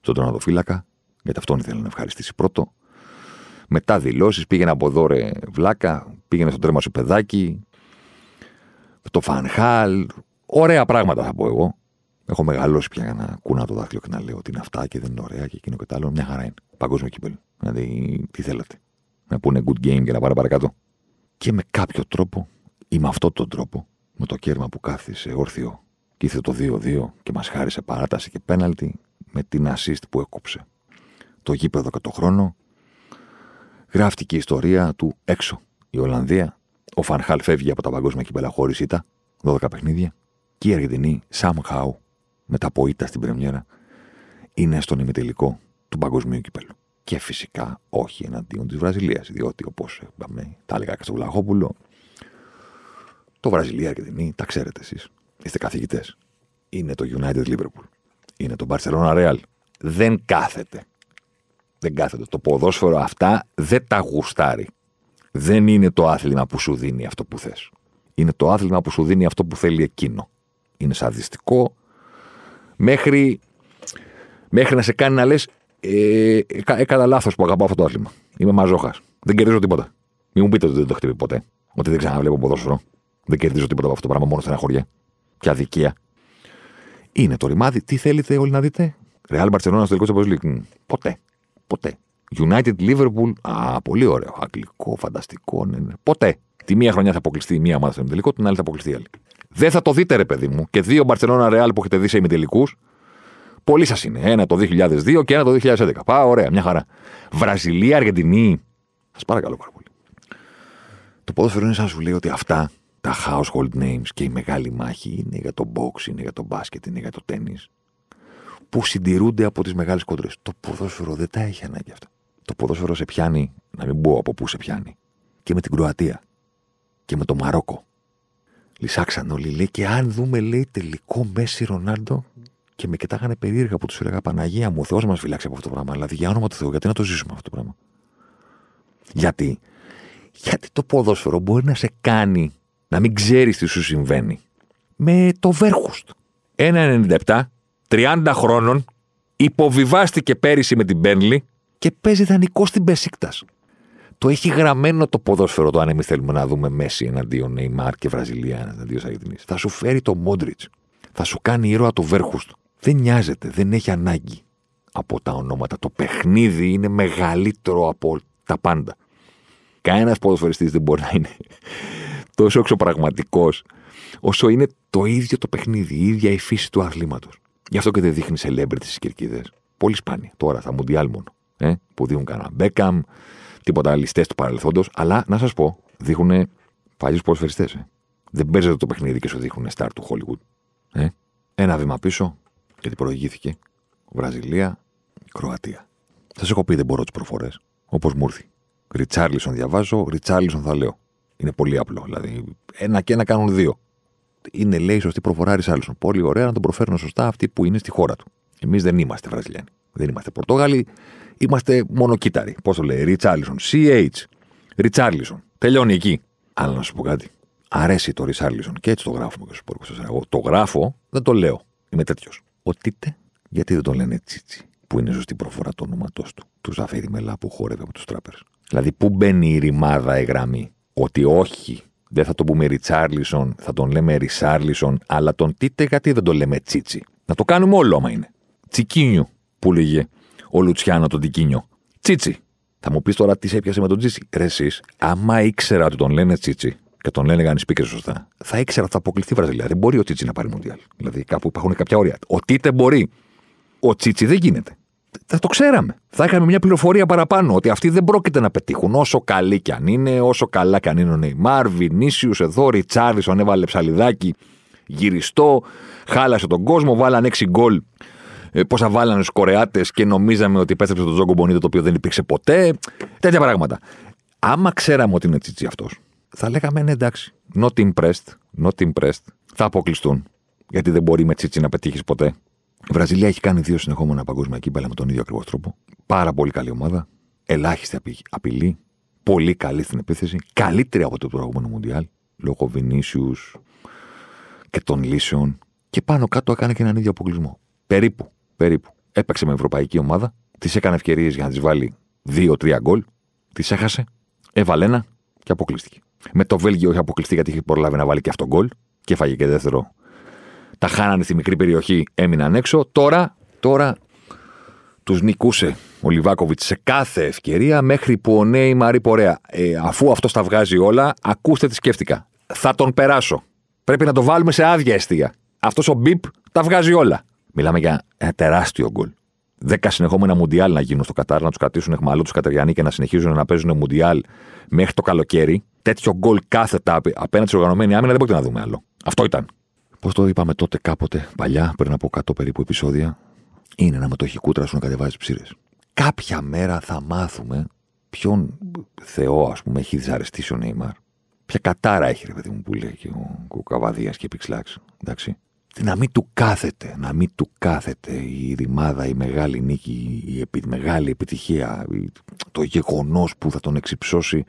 στον τερματοφύλακα, γιατί αυτόν ήθελε να ευχαριστήσει πρώτο. Μετά δηλώσεις, πήγαινε από εδώ ρε βλάκα, πήγαινε στο τρέμα σου παιδάκι, το Φανχάλ. Ωραία πράγματα θα πω εγώ. Έχω μεγαλώσει πια για να κούνα το δάχτυλο και να λέω ότι είναι αυτά και δεν είναι ωραία και εκείνο και το άλλο. Μια χαρά είναι. Παγκόσμιο κύπελο. Δηλαδή, τι θέλατε. Να πούνε good game και να πάρει παρακάτω. Και με κάποιο τρόπο, ή με αυτόν τον τρόπο, με το κέρμα που κάθισε όρθιο και ήρθε το 2-2 και μας χάρισε παράταση και πέναλτι, με την assist που έκοψε το γήπεδο και το χρόνο, γράφτηκε η ιστορία του έξω. Η Ολλανδία ο Φανχάλ φεύγει από τα παγκόσμια κύπελα χωρίς ήττα, 12 παιχνίδια. Και η Αργεντινή, somehow, μετά από ήττα στην Πρεμιέρα, είναι στον ημιτελικό του παγκοσμίου κυπέλου. Και φυσικά όχι εναντίον της Βραζιλίας, διότι όπως είπαμε, τα έλεγα και στο Βλαχόπουλο, το Βραζιλία-Αργεντινή, τα ξέρετε εσείς. Είστε καθηγητές. Είναι το United Liverpool. Είναι το Barcelona Real. Δεν κάθεται. Δεν κάθεται. Το ποδόσφαιρο αυτά δεν τα γουστάρει δεν είναι το άθλημα που σου δίνει αυτό που θες. Είναι το άθλημα που σου δίνει αυτό που θέλει εκείνο. Είναι σαδιστικό μέχρι, μέχρι να σε κάνει να λες ε, έκανα λάθος που αγαπάω αυτό το άθλημα. Είμαι μαζόχας. Δεν κερδίζω τίποτα. Μην μου πείτε ότι δεν το χτυπεί ποτέ. Ότι δεν ξαναβλέπω ποδόσφαιρο. Δεν κερδίζω τίποτα από αυτό το πράγμα, μόνο στεναχωριά. Και αδικία. Είναι το ρημάδι. Τι θέλετε όλοι να δείτε; Real Barcelona στο τελικό της Ποτέ. Ποτέ. United Liverpool, α, πολύ ωραίο. Αγγλικό, φανταστικό. Ναι, ναι. Ποτέ. Τη μία χρονιά θα αποκλειστεί η μία ομάδα στο ημιτελικό, την άλλη θα αποκλειστεί η άλλη. Δεν θα το δείτε, ρε παιδί μου. Και δύο Barcelona Real που έχετε δει σε ημιτελικούς. Πολλοί σας είναι. Ένα το 2002 και ένα το 2011. Πά, ωραία, μια χαρά. Βραζιλία, Αργεντινή. Σας παρακαλώ πάρα πολύ. Το ποδόσφαιρο είναι σαν να σου λέει ότι αυτά τα household names και η μεγάλη μάχη είναι για το box, είναι για το μπάσκετ, είναι για το τέννη. Που συντηρούνται από τις μεγάλες κόντρες. Το ποδόσφαιρο δεν τα έχει ανάγκη αυτά το ποδόσφαιρο σε πιάνει, να μην πω από πού σε πιάνει. Και με την Κροατία. Και με το Μαρόκο. Λυσάξαν όλοι, λέει, και αν δούμε, λέει, τελικό Μέση Ρονάλντο. Και με κοιτάγανε περίεργα που τους έλεγα Παναγία μου, ο Θεός μας φυλάξει από αυτό το πράγμα. Δηλαδή, για όνομα του Θεού, γιατί να το ζήσουμε αυτό το πράγμα. Γιατί, γιατί το ποδόσφαιρο μπορεί να σε κάνει να μην ξέρεις τι σου συμβαίνει. Με το Βέρχουστ. 1,97, 30 χρόνων, υποβιβάστηκε πέρυσι με την Μπένλι και παίζει δανεικό στην Πεσίκτα. Το έχει γραμμένο το ποδόσφαιρο το αν εμείς θέλουμε να δούμε Μέση εναντίον Νεϊμάρ και Βραζιλία εναντίον Αργεντινής. Θα σου φέρει το Μόντριτς. Θα σου κάνει ήρωα του Βέρχουστ. Δεν νοιάζεται, δεν έχει ανάγκη από τα ονόματα. Το παιχνίδι είναι μεγαλύτερο από τα πάντα. Κανένας ποδοσφαιριστής δεν μπορεί να είναι τόσο εξωπραγματικός όσο είναι το ίδιο το παιχνίδι, η ίδια η φύση του αθλήματος. Γι' αυτό και δεν δείχνει celebrity στις κερκίδες. Πολύ σπάνια. Τώρα, θα μουντιάλ μόνο. Ε, που δίνουν κανένα Μπέκαμ, τίποτα ληστές του παρελθόντος. Αλλά να σας πω, δείχνουν παλιούς ποδοσφαιριστές. Ε. Δεν παίζεται το παιχνίδι και σου δείχνουν star του Hollywood. Ε. Ένα βήμα πίσω, γιατί προηγήθηκε. Βραζιλία, Κροατία. Σας έχω πει δεν μπορώ τις προφορές. Όπως μου ήρθε. Ριτσάρλισον διαβάζω, Ριτσάρλισον θα λέω. Είναι πολύ απλό. Δηλαδή, ένα και ένα κάνουν δύο. Είναι, λέει, σωστή προφορά Ριτσάρλισον. Πολύ ωραία να τον προφέρουν σωστά αυτοί που είναι στη χώρα του. Εμείς δεν είμαστε Βραζιλιάνοι. Δεν είμαστε Πορτογάλοι. Είμαστε μόνο κίταροι. Πώς το λέει, Ριτσάρλισον. CH. Ριτσάρλισον. Τελειώνει εκεί. Αλλά να σου πω κάτι. Αρέσει το Ριτσάρλισον και έτσι το γράφουμε και στους Εγώ το γράφω, δεν το λέω. Είμαι τέτοιος. Ο Τίτε, γιατί δεν τον λένε Τσίτσι, που είναι σωστή προφορά του ονόματό του, του Ζαφέρι Μελά που χόρευε από τους τράπερς. Δηλαδή, πού μπαίνει η ρημάδα, η γραμμή, ότι όχι, δεν θα το πούμε Ριτσάρλισον, θα τον λέμε Ρισάρλισον, αλλά τον Τίτε γιατί δεν τον λέμε Τσίτσι; Να το κάνουμε όλο άμα είναι. Τσικίνιο, που λέγε ο Λουτσιάνο τον Τικίνιο. Τσίτσι. Θα μου πεις τώρα τι σε έπιασε με τον Τσίτσι. Ρε εσείς, άμα ήξερα ότι τον λένε Τσίτσι και τον λένε κανείς πίκε σωστά, θα ήξερα ότι θα αποκλειστεί η Βραζιλία. Δεν μπορεί ο Τσίτσι να πάρει Μοντιάλ. Δηλαδή κάπου υπάρχουν κάποια όρια. Ο Τίτε μπορεί. Ο Τσίτσι δεν γίνεται. Θα το ξέραμε. Θα είχαμε μια πληροφορία παραπάνω ότι αυτοί δεν πρόκειται να πετύχουν. Όσο καλοί κι αν είναι, όσο καλά κι αν είναι ο Νεϊμάρ, Βινίσιους εδώ, Ριτσάρδισον έβαλε ψαλιδάκι γυριστό, χάλασε τον κόσμο, βάλαν 6 γκολ. Ε, πόσα βάλανε στους Κορεάτες και νομίζαμε ότι επέστρεψε τον Τζόγκο Μπονίτο το οποίο δεν υπήρξε ποτέ. Τέτοια πράγματα. Άμα ξέραμε ότι είναι τσίτσι αυτός, θα λέγαμε ναι, εντάξει. Not impressed. Not impressed. Θα αποκλειστούν. Γιατί δεν μπορεί με τσίτσι να πετύχεις ποτέ. Η Βραζιλία έχει κάνει δύο συνεχόμενα παγκόσμια κύπελα με τον ίδιο ακριβώς τρόπο. Πάρα πολύ καλή ομάδα. Ελάχιστη απειλή. Πολύ καλή στην επίθεση. Καλύτερη από το προηγούμενο Μουντιάλ. Λόγω Βινίσιους και των λύσεων. Και πάνω κάτω έκανε και έναν ίδιο αποκλεισμό. Περίπου. Περίπου. Έπαιξε με ευρωπαϊκή ομάδα. Της έκανε ευκαιρίες για να της βάλει δύο-τρία γκολ. Της έχασε. Έβαλε ένα και αποκλείστηκε. Με το Βέλγιο είχε αποκλειστεί γιατί είχε προλάβει να βάλει και αυτό γκολ. Και έφαγε και δεύτερο. Τα χάνανε στη μικρή περιοχή, έμειναν έξω. Τώρα, τώρα τους νικούσε ο Λιβάκοβιτς σε κάθε ευκαιρία μέχρι που ο Νέη Μαρή Πορέα. Ε, αφού αυτό τα βγάζει όλα, ακούστε τι σκέφτηκα. Θα τον περάσω. Πρέπει να το βάλουμε σε άδεια αιστεία. Αυτός ο Μπίπ τα βγάζει όλα. Μιλάμε για ένα τεράστιο γκολ. Δέκα συνεχόμενα μουντιάλ να γίνουν στο Κατάρ, να τους κρατήσουν εχμαλού του Κατεριανοί και να συνεχίζουν να παίζουν μουντιάλ μέχρι το καλοκαίρι. Τέτοιο γκολ κάθετα απέναντι σε οργανωμένη άμυνα δεν μπορείτε να δούμε άλλο. Αυτό ήταν. Πώς το είπαμε τότε κάποτε, παλιά, πριν από 100 περίπου επεισόδια, είναι να με το κούτρα σου να κατεβάζει ψήρες. Κάποια μέρα θα μάθουμε ποιον Θεό, ας πούμε, έχει δυσαρεστήσει ο Νέιμαρ. Ποια κατάρα έχει, ρε παιδί μου, που λέει και ο, ο Καβαδίας και Πιξλάξ. Εντάξει να μην του κάθεται, να μην του κάθεται η ρημάδα, η μεγάλη νίκη, η, επι, μεγάλη επιτυχία, το γεγονός που θα τον εξυψώσει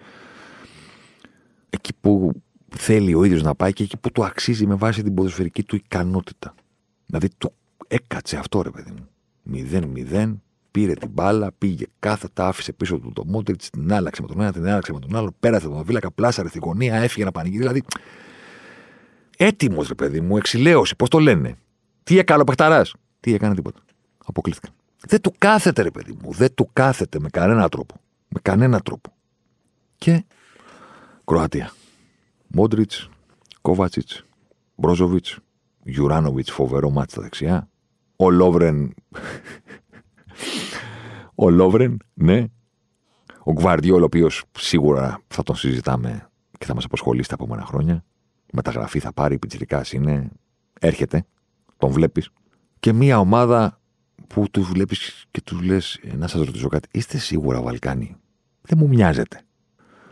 εκεί που θέλει ο ίδιος να πάει και εκεί που του αξίζει με βάση την ποδοσφαιρική του ικανότητα. Δηλαδή του έκατσε αυτό ρε παιδί μου. 0-0, πήρε την μπάλα, πήγε κάθετα, άφησε πίσω του το Μόντριτ, την άλλαξε με τον ένα, την άλλαξε με τον άλλο, πέρασε τον Βίλακα, πλάσαρε στη γωνία, έφυγε να πανηγύρει. Δηλαδή Έτοιμος, ρε παιδί μου, εξηλαίωση, πώς το λένε. Τι έκανε ο παιχταράς; Τι έκανε τίποτα. Αποκλείστηκαν. Δεν του κάθεται, ρε παιδί μου. Δεν του κάθεται με κανένα τρόπο. Με κανένα τρόπο. Και Κροατία. Μόντριτς, Κόβατσιτς, Μπρόζοβιτς, Γιουράνοβιτς, φοβερό μάτι στα δεξιά. Ο Λόβρεν. ο Λόβρεν, ναι. Ο Γκβαρδιόλ, ο οποίος σίγουρα θα τον συζητάμε και θα μας απασχολεί στα επόμενα χρόνια μεταγραφή θα πάρει, πιτσιρικάς είναι, έρχεται, τον βλέπεις. Και μία ομάδα που τους βλέπεις και τους λες, «Ε, να σας ρωτήσω κάτι, είστε σίγουρα Βαλκάνοι; Δεν μου μοιάζεται.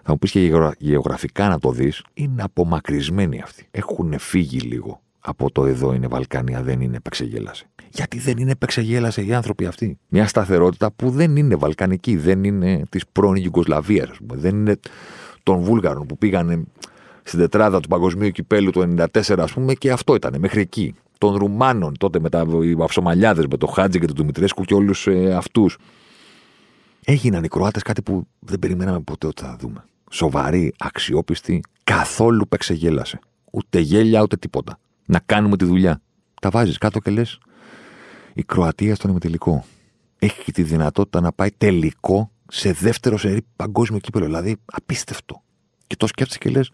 Θα μου πεις και γεωγραφικά να το δεις, είναι απομακρυσμένοι αυτοί. Έχουν φύγει λίγο από το εδώ είναι Βαλκάνια, δεν είναι επεξεγέλασε. Γιατί δεν είναι επεξεγέλασε οι άνθρωποι αυτοί; Μια σταθερότητα που δεν είναι βαλκανική, δεν είναι της πρώην Ιουγκοσλαβίας, ας πούμε. Δεν είναι των Βούλγαρων που πήγανε στην τετράδα του Παγκοσμίου Κυπέλου του 1994, ας πούμε, και αυτό ήταν μέχρι εκεί. Των Ρουμάνων τότε με τα Αυσομαλιάδε, με το Χάτζη και τον Δημητρέσκου και όλους ε, αυτούς. Έγιναν οι Κροάτες κάτι που δεν περιμέναμε ποτέ ότι θα δούμε. Σοβαρή, αξιόπιστη, καθόλου πεξεγέλασε. Ούτε γέλια, ούτε τίποτα. Να κάνουμε τη δουλειά. Τα βάζεις κάτω και λες. Η Κροατία στον ημιτελικό. Έχει τη δυνατότητα να πάει τελικό σε δεύτερο σερή παγκόσμιο κύπελο. Δηλαδή, απίστευτο. Και το σκέφτεσαι και λες,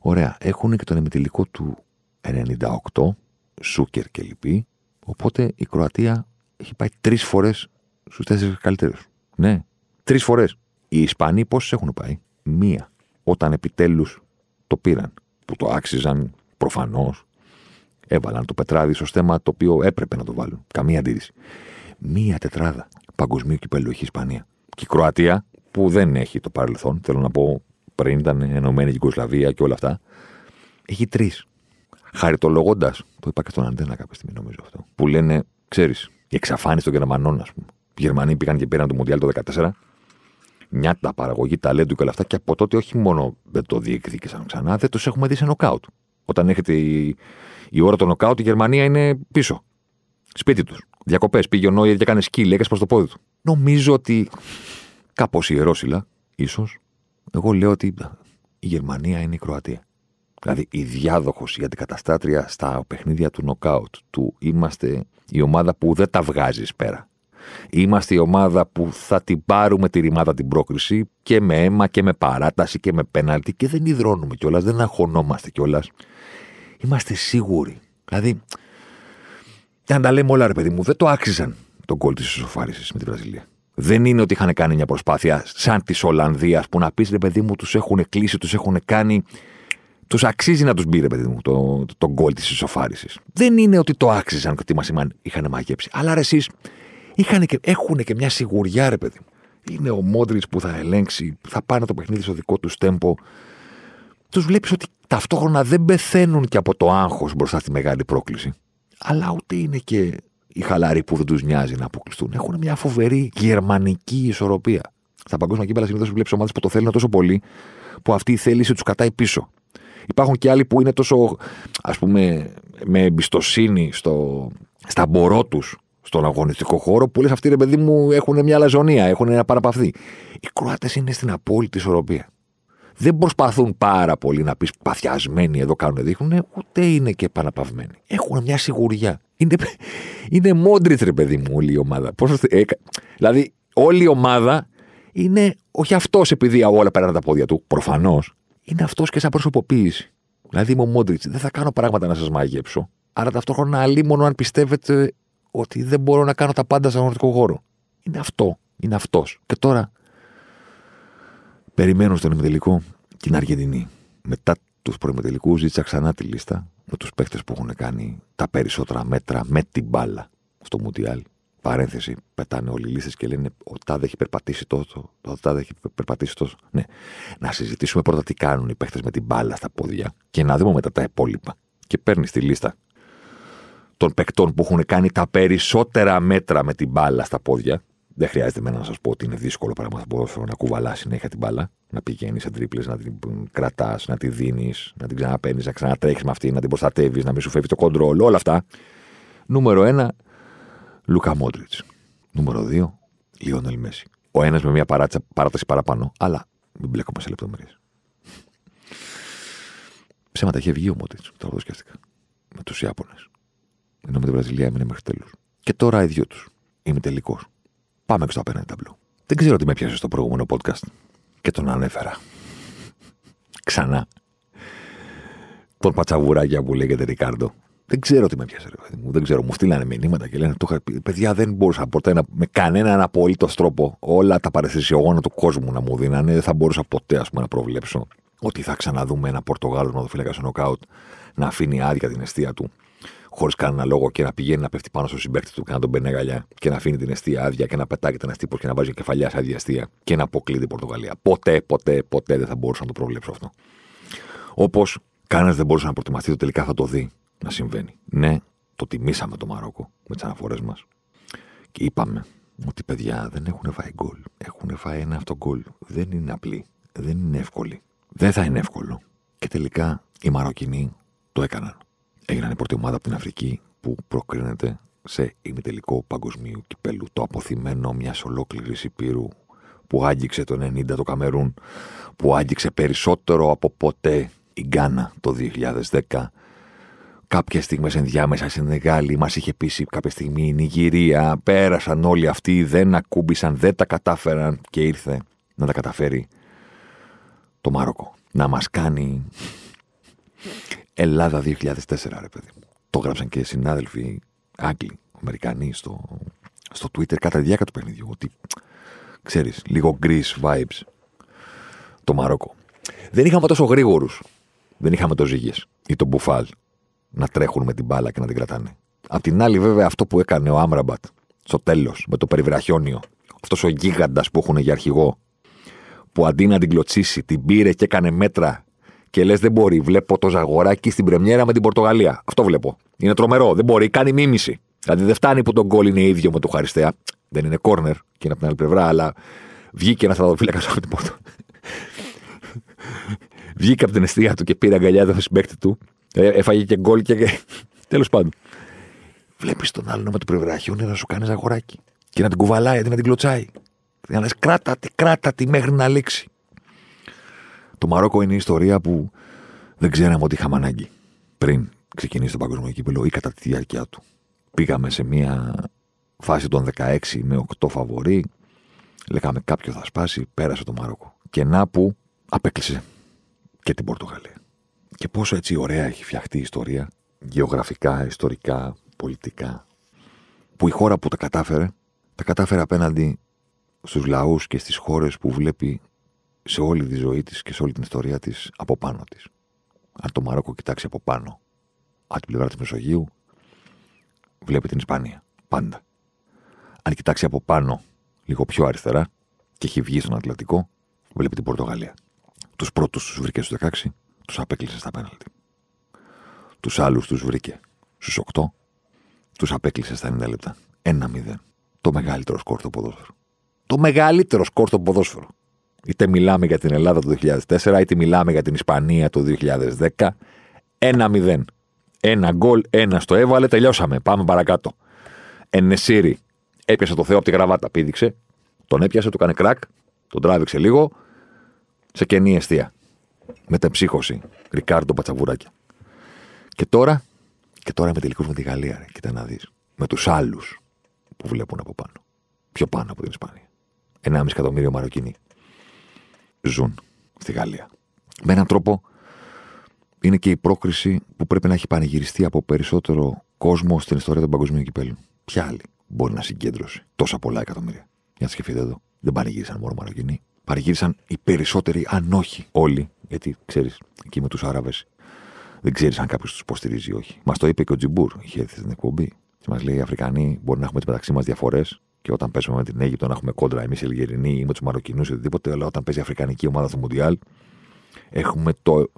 ωραία, έχουν και τον εμιτελικό του 98, Σούκερ και λοιποί. Οπότε η Κροατία έχει πάει τρεις φορές στους τέσσερις καλύτερους. Ναι, τρεις φορές. Οι Ισπανοί πόσες έχουν πάει, μία. Όταν επιτέλους το πήραν, που το άξιζαν προφανώς. Έβαλαν το πετράδι στο στέμα το οποίο έπρεπε να το βάλουν. Καμία αντίρρηση. Μία τετράδα παγκοσμίου κυπέλου έχει η Ισπανία. Και η Κροατία, που δεν έχει το παρελθόν, θέλω να πω πριν ήταν ενωμένη η και όλα αυτά, έχει τρεις. Χαριτολογώντας, το είπα και στον Αντένα κάποια στιγμή νομίζω αυτό, που λένε, ξέρεις, η εξαφάνιση των Γερμανών, ας πούμε. Οι Γερμανοί πήγαν και πήραν το Μοντιάλ το 2014, νιάτα, παραγωγή, ταλέντου και όλα αυτά, και από τότε όχι μόνο δεν το διεκδίκησαν ξανά, δεν τους έχουμε δει σε νοκάουτ. Όταν έχετε η, η ώρα του νοκάουτ, η Γερμανία είναι πίσω. Σπίτι τους. Διακοπές. Πήγε ο Νόιερ και έκανε σκύλ, έκανε προς το πόδι του. Νομίζω ότι κάπως ιερόσιλα, ίσως, εγώ λέω ότι η Γερμανία είναι η Κροατία. Δηλαδή η διάδοχος, η αντικαταστάτρια στα παιχνίδια του νοκάουτ, του είμαστε η ομάδα που δεν τα βγάζεις πέρα. Είμαστε η ομάδα που θα την πάρουμε τη ρημάδα την πρόκριση και με αίμα και με παράταση και με πέναλτι και δεν υδρώνουμε κιόλας, δεν αγχωνόμαστε κιόλας. Είμαστε σίγουροι. Δηλαδή, αν τα λέμε όλα, ρε παιδί μου, δεν το άξιζαν τον κόλ της ισοφάρισης με τη Βραζιλία. Δεν είναι ότι είχαν κάνει μια προσπάθεια σαν της Ολλανδίας που να πεις ρε παιδί μου, τους έχουν κλείσει, τους έχουν κάνει. Τους αξίζει να τους μπει, ρε παιδί μου, τον το γκολ της ισοφάρισης. Δεν είναι ότι το άξιζαν και ότι μας είχαν μαγέψει. Αλλά ρε εσείς έχουν και μια σιγουριά, ρε παιδί μου. Είναι ο Μόντριτς που θα ελέγξει, θα πάνε το παιχνίδι στο δικό τους τέμπο. Τους βλέπεις ότι ταυτόχρονα δεν πεθαίνουν και από το άγχος μπροστά στη μεγάλη πρόκληση. Αλλά ούτε είναι και οι χαλαροί που δεν τους νοιάζει να αποκλειστούν. Έχουν μια φοβερή γερμανική ισορροπία. Στα παγκόσμια κύπελα συνήθως βλέπεις ομάδες που το θέλουν τόσο πολύ που αυτή η θέληση τους κατάει πίσω. Υπάρχουν και άλλοι που είναι τόσο, ας πούμε, με εμπιστοσύνη στο, στα μπορώ τους στον αγωνιστικό χώρο που λες αυτοί ρε παιδί μου έχουν μια λαζονία, έχουν ένα παραπαυθεί. Οι Κροάτες είναι στην απόλυτη ισορροπία. Δεν προσπαθούν πάρα πολύ να πεις παθιασμένοι εδώ κάνουν δείχνουν, ούτε είναι και παραπαυμένοι. Έχουν μια σιγουριά. Είναι, είναι Μόντριτς, ρε παιδί μου, όλη η ομάδα. Πώς, ε, δηλαδή, όλη η ομάδα είναι όχι αυτός επειδή όλα πέραν τα πόδια του. Προφανώς. Είναι αυτός και σαν προσωποποίηση. Δηλαδή, είμαι ο Μόντριτς. Δεν θα κάνω πράγματα να σας μαγέψω. Αλλά ταυτόχρονα μόνο αν πιστεύετε ότι δεν μπορώ να κάνω τα πάντα στον αγροτικό χώρο. Είναι αυτό. Είναι αυτός. Και τώρα περιμένω στον ημιτελικό την Αργεντινή. Μετά τους προημιτελικού ζήτησα ξανά τη λίστα με τους παίχτε που έχουν κάνει τα περισσότερα μέτρα με την μπάλα στο Μουντιάλ. Παρένθεση, πετάνε όλοι οι λίστες και λένε Ο Τάδε έχει περπατήσει τόσο, ο Τάδε έχει περπατήσει τόσο. Ναι. Να συζητήσουμε πρώτα τι κάνουν οι παίχτε με την μπάλα στα πόδια και να δούμε μετά τα υπόλοιπα. Και παίρνεις τη λίστα των παικτών που έχουν κάνει τα περισσότερα μέτρα με την μπάλα στα πόδια. Δεν χρειάζεται εμένα να σας πω ότι είναι δύσκολο πράγμα στο να κουβαλάς συνέχεια την μπάλα, να πηγαίνεις σε τρίπλες, να την κρατάς, να τη δίνεις, να την ξαναπαίνεις, να ξανατρέχεις με αυτή, να την προστατεύεις, να μην σου φεύγει το κοντρόλ, όλα αυτά. Νούμερο 1, Λουκά Μόντριτς. Νούμερο 2, Λιόνελ Μέση. Ο ένας με μια παράταση παραπάνω, αλλά μην μπλέκομαι σε λεπτομέρειες. Ψέματα είχε βγει ο Μόντριτς, τώρα το σκέφτηκα. Με τους Ιάπωνες. Ενώ με την Βραζιλία έμεινε μέχρι τέλους. Και τώρα οι δυο τους. Είμαι τελικός. Πάμε και στο απέναντι ταμπλό. Δεν ξέρω τι με πιάσε στο προηγούμενο podcast και τον ανέφερα. Ξανά. Τον πατσαβουράκια που λέγεται Ρικάρντο. Δεν ξέρω τι με πιάσε, ρε μου. Δεν ξέρω. Μου στείλανε μηνύματα και λένε: Το είχα πει. Παιδιά, δεν μπορούσα ποτέ να, με κανέναν απολύτως τρόπο όλα τα παρεστησιογόνα του κόσμου να μου δίνανε. Δεν θα μπορούσα ποτέ ας πούμε, να προβλέψω ότι θα ξαναδούμε ένα Πορτογάλο νοδοφύλακα στο νοκάουτ να αφήνει άδεια την αιστεία του χωρίς κανένα λόγο και να πηγαίνει να πέφτει πάνω στο συμπέκτη του και να τον μπαίνει γαλιά και να αφήνει την αιστεία άδεια και να πετάγεται ένα τύπο και να βάζει κεφαλιάς σε άδεια αιστεία και να αποκλείει την Πορτογαλία. Ποτέ, ποτέ, ποτέ δεν θα μπορούσα να το προβλέψω αυτό. Όπως κανένας δεν μπορούσε να προτιμαστεί το τελικά θα το δει να συμβαίνει. Ναι, το τιμήσαμε το Μαρόκο με τις αναφορές μας και είπαμε ότι παιδιά δεν έχουν φάει γκολ. Έχουν φάει ένα αυτό γκολ. Δεν είναι απλή. Δεν είναι εύκολη. Δεν θα είναι εύκολο. Και τελικά οι Μαροκινοί το έκαναν έγιναν η πρώτη ομάδα από την Αφρική που προκρίνεται σε ημιτελικό παγκοσμίου κυπέλου. Το αποθυμένο μιας ολόκληρης υπήρου που άγγιξε το 90 το Καμερούν, που άγγιξε περισσότερο από ποτέ η Γκάνα το 2010, Κάποιες στιγμές ενδιάμεσα στην Νεγάλη μας είχε πείσει κάποια στιγμή η Νιγηρία. Πέρασαν όλοι αυτοί, δεν ακούμπησαν, δεν τα κατάφεραν και ήρθε να τα καταφέρει το Μάροκο. Να μας κάνει Ελλάδα 2004, ρε παιδί. Το γράψαν και συνάδελφοι Άγγλοι, Αμερικανοί στο, στο Twitter κατά τη διάρκεια του παιχνιδιού. Ότι ξέρεις, λίγο Greece vibes το Μαρόκο. Δεν είχαμε τόσο γρήγορους. Δεν είχαμε το Ζήγες ή τον Μπουφάλ να τρέχουν με την μπάλα και να την κρατάνε. Απ' την άλλη, βέβαια, αυτό που έκανε ο Άμραμπατ στο τέλος με το περιβραχιόνιο, αυτός ο γίγαντας που έχουν για αρχηγό, που αντί να την κλωτσίσει, την πήρε και έκανε μέτρα και λες: Δεν μπορεί. Βλέπω το Ζαγοράκι στην Πρεμιέρα με την Πορτογαλία. Αυτό βλέπω. Είναι τρομερό. Δεν μπορεί. Κάνει μίμηση. Δηλαδή δεν φτάνει που τον γκολ είναι ίδιο με το Χαριστέα. Δεν είναι κόρνερ και είναι από την άλλη πλευρά, αλλά βγήκε ένας στρατοφύλακα από την Πόρτο. βγήκε από την αιστεία του και πήρε αγκαλιά του συμπέκτη του. Ε, έφαγε και γκολ και. Τέλος πάντων. Βλέπεις τον άλλον με το πρεβραχιόνι να σου κάνει ζαγοράκι. Και να την κουβαλάει αντί να την κλωτσάει. Να λες κράτα τη, κράτα τη μέχρι να λήξει. Το Μαρόκο είναι η ιστορία που δεν ξέραμε ότι είχαμε ανάγκη πριν ξεκινήσει το παγκόσμιο κύπελο ή κατά τη διάρκεια του. Πήγαμε σε μια φάση των 16 με 8 φαβορή. Λέγαμε κάποιο θα σπάσει, πέρασε το Μαρόκο. Και να που απέκλεισε και την Πορτογαλία. Και πόσο έτσι ωραία έχει φτιαχτεί η ιστορία, γεωγραφικά, ιστορικά, πολιτικά, που η χώρα που τα κατάφερε, τα κατάφερε απέναντι στους λαούς και στις χώρες που βλέπει σε όλη τη ζωή της και σε όλη την ιστορία της από πάνω της. Αν το Μαρόκο κοιτάξει από πάνω, από την πλευρά της Μεσογείου, βλέπει την Ισπανία. Πάντα. Αν κοιτάξει από πάνω, λίγο πιο αριστερά, και έχει βγει στον Ατλαντικό, βλέπει την Πορτογαλία. Τους πρώτους τους βρήκε στους 16, τους απέκλεισε στα πέναλτι. Τους άλλους τους βρήκε στους 8, τους απέκλεισε στα 90 λεπτά. 1-0. Το μεγαλύτερο σκόρ στο ποδόσφαιρο. Το μεγαλύτερο σκόρ στο ποδόσφαιρο. Είτε μιλάμε για την Ελλάδα το 2004, είτε μιλάμε για την Ισπανία το 2010. 1-0. Ένα γκολ, ένα στο έβαλε, τελειώσαμε. Πάμε παρακάτω. Ενεσύρι έπιασε το Θεό από τη γραβάτα, πήδηξε. Τον έπιασε, του έκανε κρακ, τον τράβηξε λίγο, σε κενή αιστεία. Μετεψύχωση. Ρικάρντο Πατσαβουράκια. Και τώρα, και τώρα είμαι τελικώ με τη Γαλλία, ρε. Κοίτα να δεις. Με τους άλλους που βλέπουν από πάνω. Πιο πάνω από την Ισπανία. 1,5 εκατομμύριο Μαροκινοί ζουν στη Γαλλία. Με έναν τρόπο είναι και η πρόκριση που πρέπει να έχει πανηγυριστεί από περισσότερο κόσμο στην ιστορία των παγκοσμίων κυπέλων. Ποια άλλη μπορεί να συγκέντρωσε τόσα πολλά εκατομμύρια; Για να σκεφτείτε εδώ. Δεν πανηγύρισαν μόνο Μαροκινοί. Πανηγύρισαν οι περισσότεροι, αν όχι όλοι. Γιατί ξέρεις, εκεί με τους Άραβες δεν ξέρεις αν κάποιος τους υποστηρίζει ή όχι. Μας το είπε και ο Τζιμπούρ, είχε έρθει στην εκπομπή. Και μας λέει: Οι Αφρικανοί μπορεί να έχουμε τι μεταξύ μας διαφορές και όταν παίζουμε με την Αίγυπτο να έχουμε κόντρα εμείς οι Ελγερινοί ή με τους Μαροκινούς ή οτιδήποτε. Αλλά όταν παίζει η Αφρικανική ομάδα στο Μουντιάλ, έχουμε το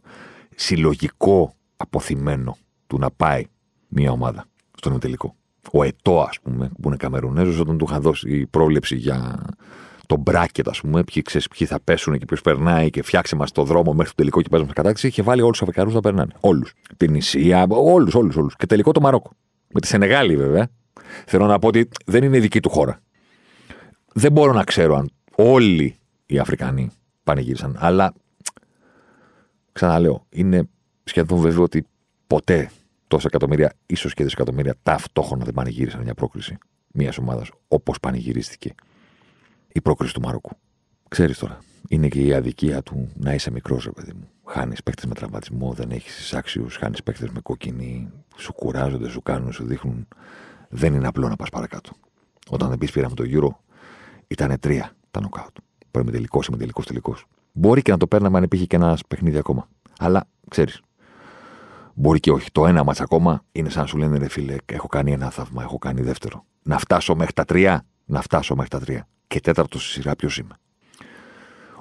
συλλογικό αποθυμένο του να πάει μια ομάδα στον τελικό. Ο Ετώ, ας πούμε, που είναι Καμερουνέζος, όταν του είχαν δώσει η πρόβλεψη για το μπράκετ, ας πούμε, ποιοι, ξέρεις, ποιοι θα πέσουν και ποιος περνάει και φτιάξε μας το δρόμο μέχρι το τελικό και παίζουμε κατάξυση, είχε βάλει όλους τους Αφρικανούς να περνάνε. Όλους. Την Ισία, όλους, όλους, όλους. Και τελικό το Μαρόκο. Με τη Σενεγάλη, βέβαια. Θέλω να πω ότι δεν είναι δική του χώρα. Δεν μπορώ να ξέρω αν όλοι οι Αφρικανοί πανηγύρισαν. Αλλά ξαναλέω, είναι σχεδόν βέβαιο ότι ποτέ τόσα εκατομμύρια, ίσως και δισεκατομμύρια ταυτόχρονα δεν πανηγύρισαν μια πρόκριση μιας ομάδας όπως πανηγυρίστηκε η πρόκριση του Μαρόκου. Ξέρεις τώρα, είναι και η αδικία του να είσαι μικρός, ρε παιδί μου. Χάνεις παίκτες με τραυματισμό, δεν έχεις εισάξιου, χάνεις παίκτες με κόκκινη, σου κουράζονται, σου κάνουν, σου δείχνουν. Δεν είναι απλό να πας παρακάτω. Όταν δεν πεις πήραμε το γύρο, ήταν τρία τα νοκάουτ. Πρέπει τελικός ή με τελικός τελικός. Μπορεί και να το παίρναμε αν υπήρχε και ένα παιχνίδι ακόμα. Αλλά ξέρεις, μπορεί και όχι. Το ένα μάτσα ακόμα είναι σαν να σου λένε ρε φίλε, έχω κάνει ένα θαύμα, έχω κάνει δεύτερο. Να φτάσω μέχρι τα τρία, να φτάσω μέχρι τα τρία. Και τέταρτος στη σειρά, ποιος είμαι.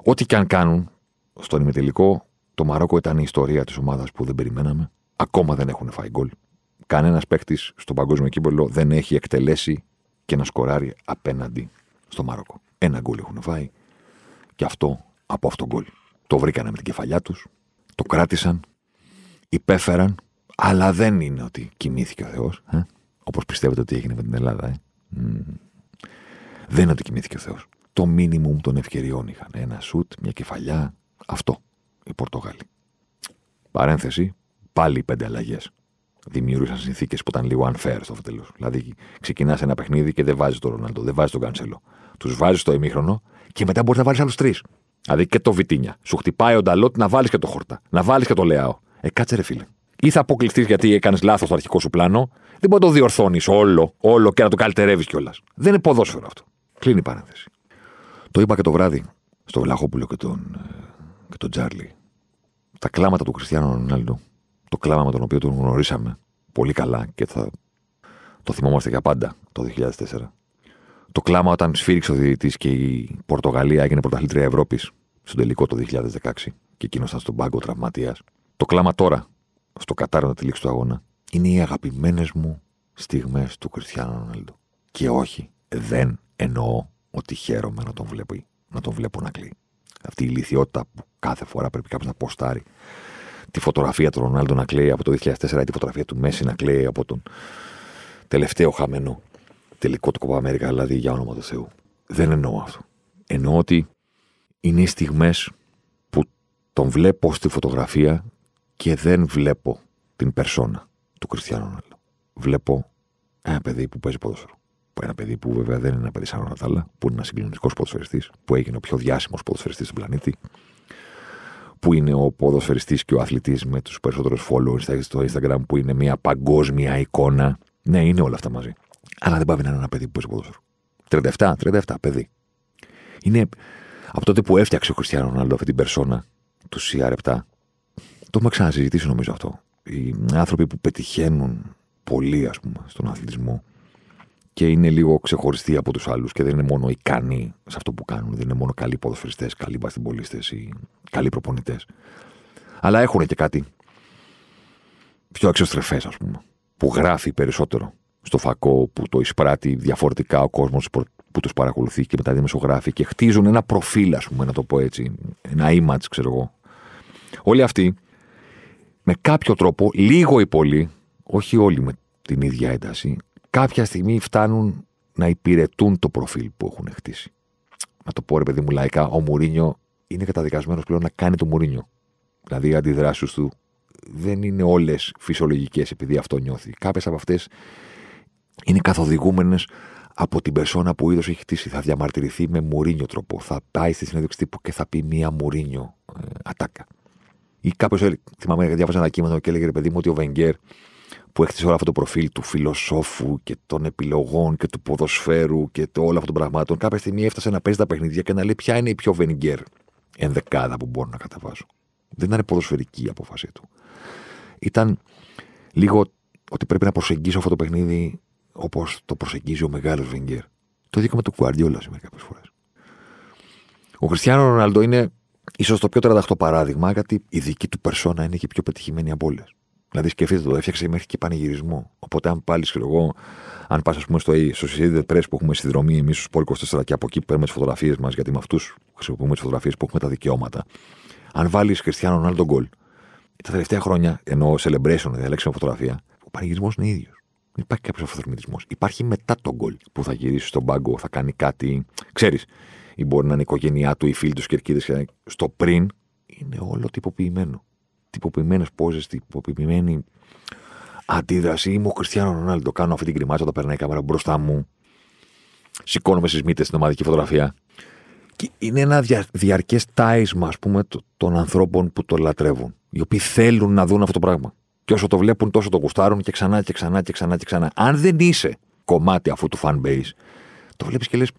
Ό,τι και αν κάνουν στον ημιτελικό, το Μαρόκο ήταν η ιστορία της ομάδας που δεν περιμέναμε. Ακόμα δεν έχουν φάει γκολ. Κανένας παίκτης στον παγκόσμιο κύπελο δεν έχει εκτελέσει και να σκοράρει απέναντι στο Μαρόκο. Ένα γκολ έχουν φάει και αυτό από αυτό γκολ. Το βρήκανε με την κεφαλιά τους, το κράτησαν, υπέφεραν, αλλά δεν είναι ότι κοιμήθηκε ο Θεός. Ε; Όπως πιστεύετε ότι έγινε με την Ελλάδα. Ε; Δεν είναι ότι κοιμήθηκε ο Θεός. Το μίνιμουμ των ευκαιριών είχαν. Ένα σουτ, μια κεφαλιά. Αυτό. Οι Πορτογάλοι. Παρένθεση. Πάλι πέντε αλλαγές. Δημιούργησαν συνθήκες που ήταν λίγο unfair στο τέλος. Δηλαδή, ξεκινάς ένα παιχνίδι και δεν βάζεις τον Ρονάλντο, δεν βάζεις τον Κανσέλο. Τους βάζεις στο ημίχρονο και μετά μπορείς να βάλεις άλλους τρεις. Δηλαδή και το Βιτίνια. Σου χτυπάει ο Νταλότ να βάλεις και το Χόρτα, να βάλεις και το Λεάο. Ε, κάτσε ρε φίλε. Ή θα αποκλειστείς γιατί έκανες λάθος στο αρχικό σου πλάνο, δεν μπορεί να το διορθώνεις όλο, όλο και να το καλυτερεύεις κιόλας. Δεν είναι ποδόσφαιρο αυτό. Κλείνει η παρένθεση. Το είπα και το βράδυ στο Βλαχόπουλο και τον, ε, και τον Τζάρλι. Τα κλάματα του Κριστιανού Ρονάλντο, το κλάμα με τον οποίο τον γνωρίσαμε πολύ καλά και θα το θυμόμαστε για πάντα το 2004. Το κλάμα όταν σφύριξε ο διαιτητής και η Πορτογαλία έγινε πρωταθλήτρια Ευρώπης στον τελικό το 2016 και εκείνο ήταν στον πάγκο τραυματίας. Το κλάμα τώρα, στο Κατάρ τη λήξη του αγώνα, είναι οι αγαπημένες μου στιγμές του Κριστιανού Ρονάλντο. Και όχι, δεν εννοώ ότι χαίρομαι να τον βλέπω, να τον βλέπω να κλεί. Αυτή η ηλικιότητα που κάθε φορά πρέπει κάποιος να ποστάρει τη φωτογραφία του Ρονάλντο να κλαίει από το 2004 ή τη φωτογραφία του Μέση να κλαίει από τον τελευταίο χαμένο τελικό του Κοπα Αμέρικα, δηλαδή για όνομα του Θεού. Δεν εννοώ αυτό. Εννοώ ότι είναι οι στιγμές που τον βλέπω στη φωτογραφία και δεν βλέπω την περσόνα του Κριστιανού Ρονάλντο. Βλέπω ένα παιδί που παίζει ποδόσφαιρο. Ένα παιδί που βέβαια δεν είναι ένα παιδί σαν Ρονατάλα, που είναι ένας συγκλονιστικός ποδοσφαιριστής, που έγινε ο πιο διάσημος ποδοσφαιριστής στον πλανήτη, που είναι ο ποδοσφαιριστής και ο αθλητής με τους περισσότερους followers στο Instagram, που είναι μια παγκόσμια εικόνα. Ναι, είναι όλα αυτά μαζί. Αλλά δεν πάει να είναι ένα παιδί που παίζει ποδόσφαιρο. 37, 37, παιδί. Είναι από τότε που έφτιαξε ο Χριστιανό Ρονάλντο αυτή την περσόνα του CR7. Το έχουμε ξανασυζητήσει νομίζω αυτό. Οι άνθρωποι που πετυχαίνουν πολύ, ας πούμε, στον αθλητισμό και είναι λίγο ξεχωριστοί από τους άλλους και δεν είναι μόνο ικανοί σε αυτό που κάνουν. Δεν είναι μόνο καλοί ποδοσφαιριστές, καλοί μπαστιμπολίστε ή καλοί προπονητές. Αλλά έχουν και κάτι πιο εξωστρεφέ, ας πούμε, που γράφει περισσότερο στο φακό, που το εισπράττει διαφορετικά ο κόσμος που τους παρακολουθεί και μετά δημοσιογράφει και χτίζουν ένα προφίλ, ας πούμε, να το πω έτσι, ένα image, ξέρω εγώ. Όλοι αυτοί, με κάποιο τρόπο, λίγο ή πολύ, όχι όλοι με την ίδια ένταση, κάποια στιγμή φτάνουν να υπηρετούν το προφίλ που έχουν χτίσει. Να το πω ρε παιδί μου λαϊκά, ο Μουρίνιο είναι καταδικασμένος πλέον να κάνει το Μουρίνιο. Δηλαδή οι αντιδράσεις του δεν είναι όλες φυσιολογικές επειδή αυτό νιώθει. Κάποιες από αυτές είναι καθοδηγούμενες από την περσόνα που ο ίδιος έχει χτίσει. Θα διαμαρτυρηθεί με Μουρίνιο τρόπο. Θα πάει στη συνέντευξη τύπου και θα πει μία Μουρίνιο ε, ατάκα. Ή κάποιος, θυμάμαι, διάβαζα ένα κείμενο και έλεγε ρε παιδί μου ότι ο Βενγκέρ που έχτισε όλο αυτό το προφίλ του φιλοσόφου και των επιλογών και του ποδοσφαίρου και το, όλο αυτών των πραγμάτων, κάποια στιγμή έφτασε να παίζει τα παιχνίδια και να λέει ποια είναι η πιο Βενγκέρ ενδεκάδα που μπορώ να καταβάσω. Δεν ήταν ποδοσφαιρική η απόφασή του. Ήταν λίγο ότι πρέπει να προσεγγίσω αυτό το παιχνίδι όπως το προσεγγίζει ο μεγάλος Βενγκέρ. Το ίδιο με τον Κουαρδιόλα σήμερα κάποιες φορές. Ο Χριστιανό Ρονάλντο είναι ίσως το πιο τρανταχτό παράδειγμα, γιατί η δική του περσόνα είναι και πιο πετυχημένη από όλες. Δηλαδή σκεφτείτε το, έφτιαξε μέχρι και πανηγυρισμό. Οπότε, αν πάλι, ξέρω εγώ, αν πας, ας πούμε, στο, στο Sociedad Press που έχουμε συνδρομή εμείς στους Sport 24 και από εκεί παίρνουμε τις φωτογραφίες μας, γιατί με αυτούς χρησιμοποιούμε τις φωτογραφίες που έχουμε τα δικαιώματα. Αν βάλεις Χριστιανό Ρονάλντο γκολ, τα τελευταία χρόνια, ενώ celebration, διαλέξιμη φωτογραφία, ο πανηγυρισμός είναι ίδιος. Δεν υπάρχει κάποιος αυθορμητισμό. Υπάρχει μετά τον γκολ που θα γυρίσει στον πάγκο, θα κάνει κάτι. Ξέρεις, ή μπορεί να είναι η οικογένειά του, οι φίλοι τους κερκίδες. Στο πριν είναι όλο τυποποιημένο τυποποιημένες πόζε, τυποποιημένη αντίδραση. Είμαι ο Χριστιανό Ρονάλντο. Κάνω αυτή την κρυμάτσα όταν περνάει η κάμερα μπροστά μου. Σηκώνομαι στις μύτες στην ομαδική φωτογραφία. Και είναι ένα δια, διαρκές τάισμα, ας πούμε, των ανθρώπων που το λατρεύουν. Οι οποίοι θέλουν να δουν αυτό το πράγμα. Και όσο το βλέπουν, τόσο το γουστάρουν και ξανά και ξανά και ξανά και ξανά. Αν δεν είσαι κομμάτι αυτού του fan base, το βλέπεις και λες,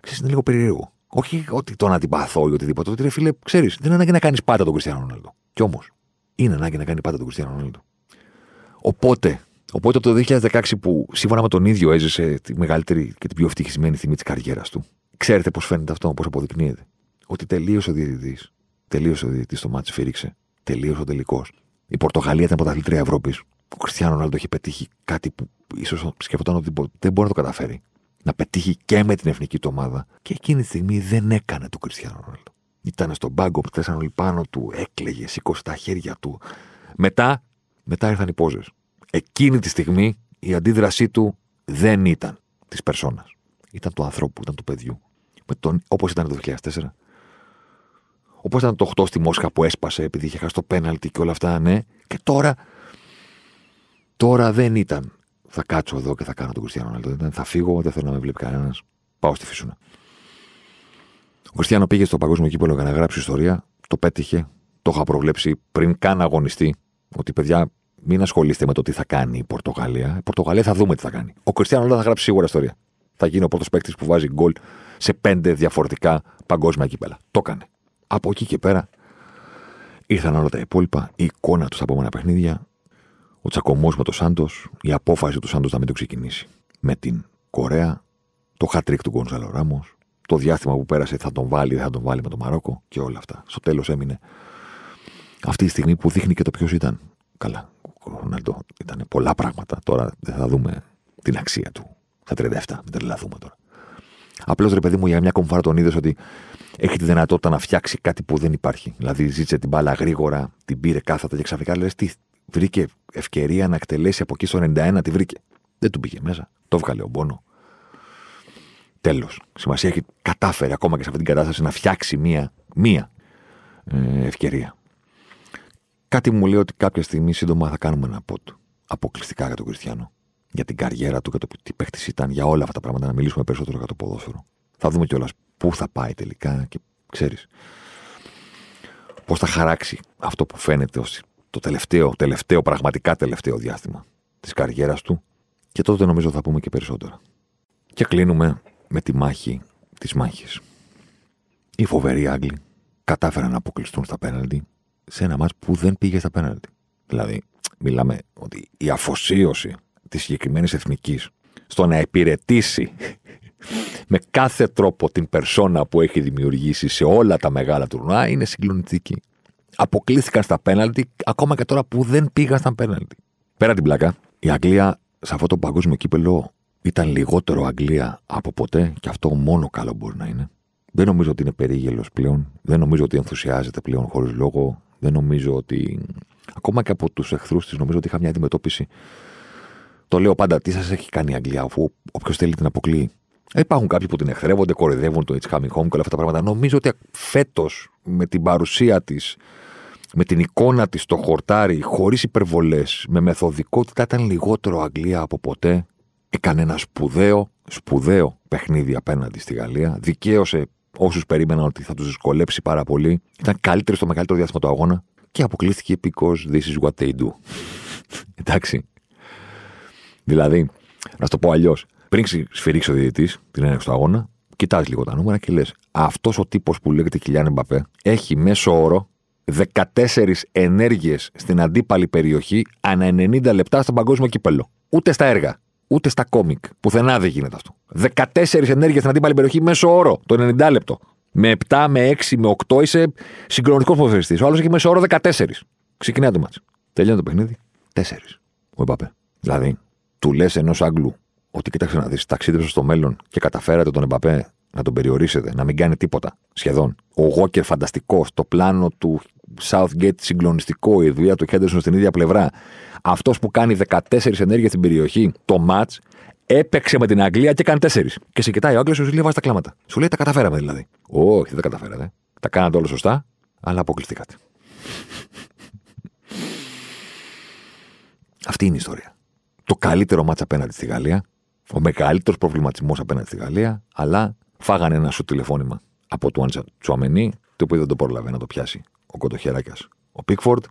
ξέρεις, είναι λίγο περίεργο. Όχι ότι τον αντιπαθώ ή οτιδήποτε. Ότι ρε φίλε, ξέρεις, δεν είναι ανάγκη να κάνεις πάντα τον Κριστιανό Ρονάλντο. Κι όμως, είναι ανάγκη να κάνει πάντα τον Κριστιανό Ρονάλντο. Οπότε, οπότε το 2016 που σύμφωνα με τον ίδιο έζησε τη μεγαλύτερη και την πιο ευτυχισμένη θυμή της καριέρας του, ξέρετε πώς φαίνεται αυτό, πώς αποδεικνύεται; Ότι τελείωσε ο διαιτητής. Τελείωσε ο διαιτητής στο μάτι, φύριξε. Τελείωσε ο τελικός. Η Πορτογαλία ήταν πρωταθλήτρια Ευρώπης. Ο Κριστιανό Ρονάλντο είχε πετύχει κάτι που ίσως σκεφτόταν ότι δεν μπορεί να το καταφέρει. Να πετύχει και με την εθνική του ομάδα. Και εκείνη τη στιγμή δεν έκανε το Κριστιανό Ρονάλντο. Ήταν στον πάγκο, πτέσαν όλοι πάνω του, έκλαιγε, σήκωσε τα χέρια του. Μετά, μετά ήρθαν οι πόζες. Εκείνη τη στιγμή η αντίδρασή του δεν ήταν της περσόνας. Ήταν του ανθρώπου, ήταν του παιδιού. Όπως ήταν το 2004. Όπως ήταν το 8 στη Μόσχα που έσπασε επειδή είχε χάσει το πέναλτι και όλα αυτά, ναι. Και τώρα Τώρα δεν ήταν. Θα κάτσω εδώ και θα κάνω τον Κριστιανό Ρονάλντο. Ήταν, θα φύγω, δεν θέλω να με βλέπει κανένας. Πάω στη φυσούνα. Ο Κριστιανό πήγε στο παγκόσμιο κύπελο για να γράψει ιστορία. Το πέτυχε. Το είχα προβλέψει πριν καν αγωνιστεί. Ότι παιδιά, μην ασχολείστε με το τι θα κάνει η Πορτογαλία. Η Πορτογαλία θα δούμε τι θα κάνει. Ο Κριστιανό Ρονάλντο θα γράψει σίγουρα ιστορία. Θα γίνει ο πρώτος παίκτης που βάζει γκολ σε πέντε διαφορετικά παγκόσμια κύπελα. Το έκανε. Από εκεί και πέρα ήρθαν όλα τα υπόλοιπα, η εικόνα του στα επόμενα παιχνίδια, ο τσακωμός με τον Σάντος, η απόφαση του Σάντος να μην το ξεκινήσει. Με την Κορέα, το χατρίκ του Γκονζάλο Ράμο, το διάστημα που πέρασε θα τον βάλει, δεν θα τον βάλει με τον Μαρόκο και όλα αυτά. Στο τέλος έμεινε αυτή η στιγμή που δείχνει και το ποιος ήταν. Καλά, ο Ρονάλντο ήταν πολλά πράγματα. Τώρα δεν θα δούμε την αξία του. Στα 37, μην τρελαθούμε τώρα. Απλώς ρε παιδί μου, για μια κομφάρα τον είδες ότι έχει τη δυνατότητα να φτιάξει κάτι που δεν υπάρχει. Δηλαδή, ζήτησε την μπάλα γρήγορα, την πήρε κάθετα και ξαφνικά λες τι βρήκε ευκαιρία να εκτελέσει από εκεί στο 91, τη βρήκε. Δεν του πήγε μέσα. Το βγάλε ο Μπόνο. Τέλος. Σημασία έχει κατάφερε ακόμα και σε αυτή την κατάσταση να φτιάξει μία, μία ε, ευκαιρία. Κάτι μου λέει ότι κάποια στιγμή σύντομα θα κάνουμε ένα πότ αποκλειστικά για τον Κριστιανό. Για την καριέρα του, για το τι παίχτης ήταν, για όλα αυτά τα πράγματα, να μιλήσουμε περισσότερο για το ποδόσφαιρο. Θα δούμε κιόλας πού θα πάει τελικά και ξέρεις. Πώς θα χαράξει αυτό που φαίνεται ως το τελευταίο, τελευταίο, πραγματικά τελευταίο διάστημα της καριέρας του. Και τότε νομίζω θα πούμε και περισσότερα. Και κλείνουμε με τη μάχη της μάχης. Οι φοβεροί Άγγλοι κατάφεραν να αποκλειστούν στα πέναλτι σε ένα μάτς που δεν πήγε στα πέναλτι. Δηλαδή, μιλάμε ότι η αφοσίωση της συγκεκριμένης εθνικής στο να υπηρετήσει με κάθε τρόπο την περσόνα που έχει δημιουργήσει σε όλα τα μεγάλα τουρνουά είναι συγκλονιστική. Αποκλείστηκαν στα πέναλτι, ακόμα και τώρα που δεν πήγαν στα πέναλτι. Πέρα την πλάκα, η Αγγλία σε αυτό το παγκόσμιο κύπελο ήταν λιγότερο Αγγλία από ποτέ και αυτό μόνο καλό μπορεί να είναι. Δεν νομίζω ότι είναι περίγελος πλέον. Δεν νομίζω ότι ενθουσιάζεται πλέον χωρίς λόγο. Δεν νομίζω ότι. Ακόμα και από τους εχθρούς της, νομίζω ότι είχα μια αντιμετώπιση. Το λέω πάντα, τι σας έχει κάνει η Αγγλία, αφού όποιος θέλει την αποκλείει. Υπάρχουν κάποιοι που την εχθρεύονται, κοροϊδεύουν το It's Coming Home και όλα αυτά τα πράγματα. Νομίζω ότι φέτος με την παρουσία της, με την εικόνα της στο χορτάρι, χωρίς υπερβολές, με μεθοδικότητα, ήταν λιγότερο Αγγλία από ποτέ. Έκανε ένα σπουδαίο, σπουδαίο παιχνίδι απέναντι στη Γαλλία. Δικαίωσε όσους περίμεναν ότι θα τους δυσκολέψει πάρα πολύ. Ήταν καλύτερη στο μεγαλύτερο διάστημα του αγώνα και αποκλείστηκε because this is what they do. Εντάξει. Δηλαδή, να το πω αλλιώς, πριν σφυρίξει ο διαιτητής την έναρξη του αγώνα, κοιτάζει λίγο τα νούμερα και λες: Αυτός ο τύπος που λέγεται Κιλιάν Μπαπέ έχει μέσο όρο 14 ενέργειες στην αντίπαλη περιοχή ανά 90 λεπτά στο παγκόσμιο κύπελο. Ούτε στα έργα, ούτε στα κόμικ. Πουθενά δεν γίνεται αυτό. 14 ενέργειες στην αντίπαλη περιοχή μέσο όρο το 90 λεπτό. Με 7, με 6, με 8 είσαι συγκρονικό ποδοσφαιριστής. Ο άλλος έχει μέσο όρο 14. Ξεκινάει το μάτσο. Τελειώνει το παιχνίδι. 4. Ο Εμπαπέ. Δηλαδή, του λες ενός Άγγλου ότι κοίταξε να δεις, ταξίδεψε στο μέλλον και καταφέρατε τον Εμπαπέ να τον περιορίσετε, να μην κάνει τίποτα σχεδόν. Ο Γόκερ φανταστικός, το πλάνο του Southgate συγκλονιστικό, η δουλειά του Χέντερσον στην ίδια πλευρά. Αυτός που κάνει 14 ενέργειες στην περιοχή, το match, έπαιξε με την Αγγλία και έκανε 4. Και σε κοιτάει ο Άγγλος σου λέει βάζει τα κλάματα. Σου λέει τα καταφέραμε δηλαδή. Όχι, δεν τα καταφέρατε. Τα κάνατε όλα σωστά, αλλά αποκλειστήκατε. Αυτή είναι η ιστορία. Το καλύτερο μάτσα απέναντι στη Γαλλία ο μεγαλύτερος προβληματισμός απέναντι στη Γαλλία, αλλά φάγανε ένα σου τηλεφώνημα από του Άντσα Τσουαμενή, το οποίο δεν το πρόλαβε να το πιάσει ο κοτοχεράκια. Ο Πίκφορντ.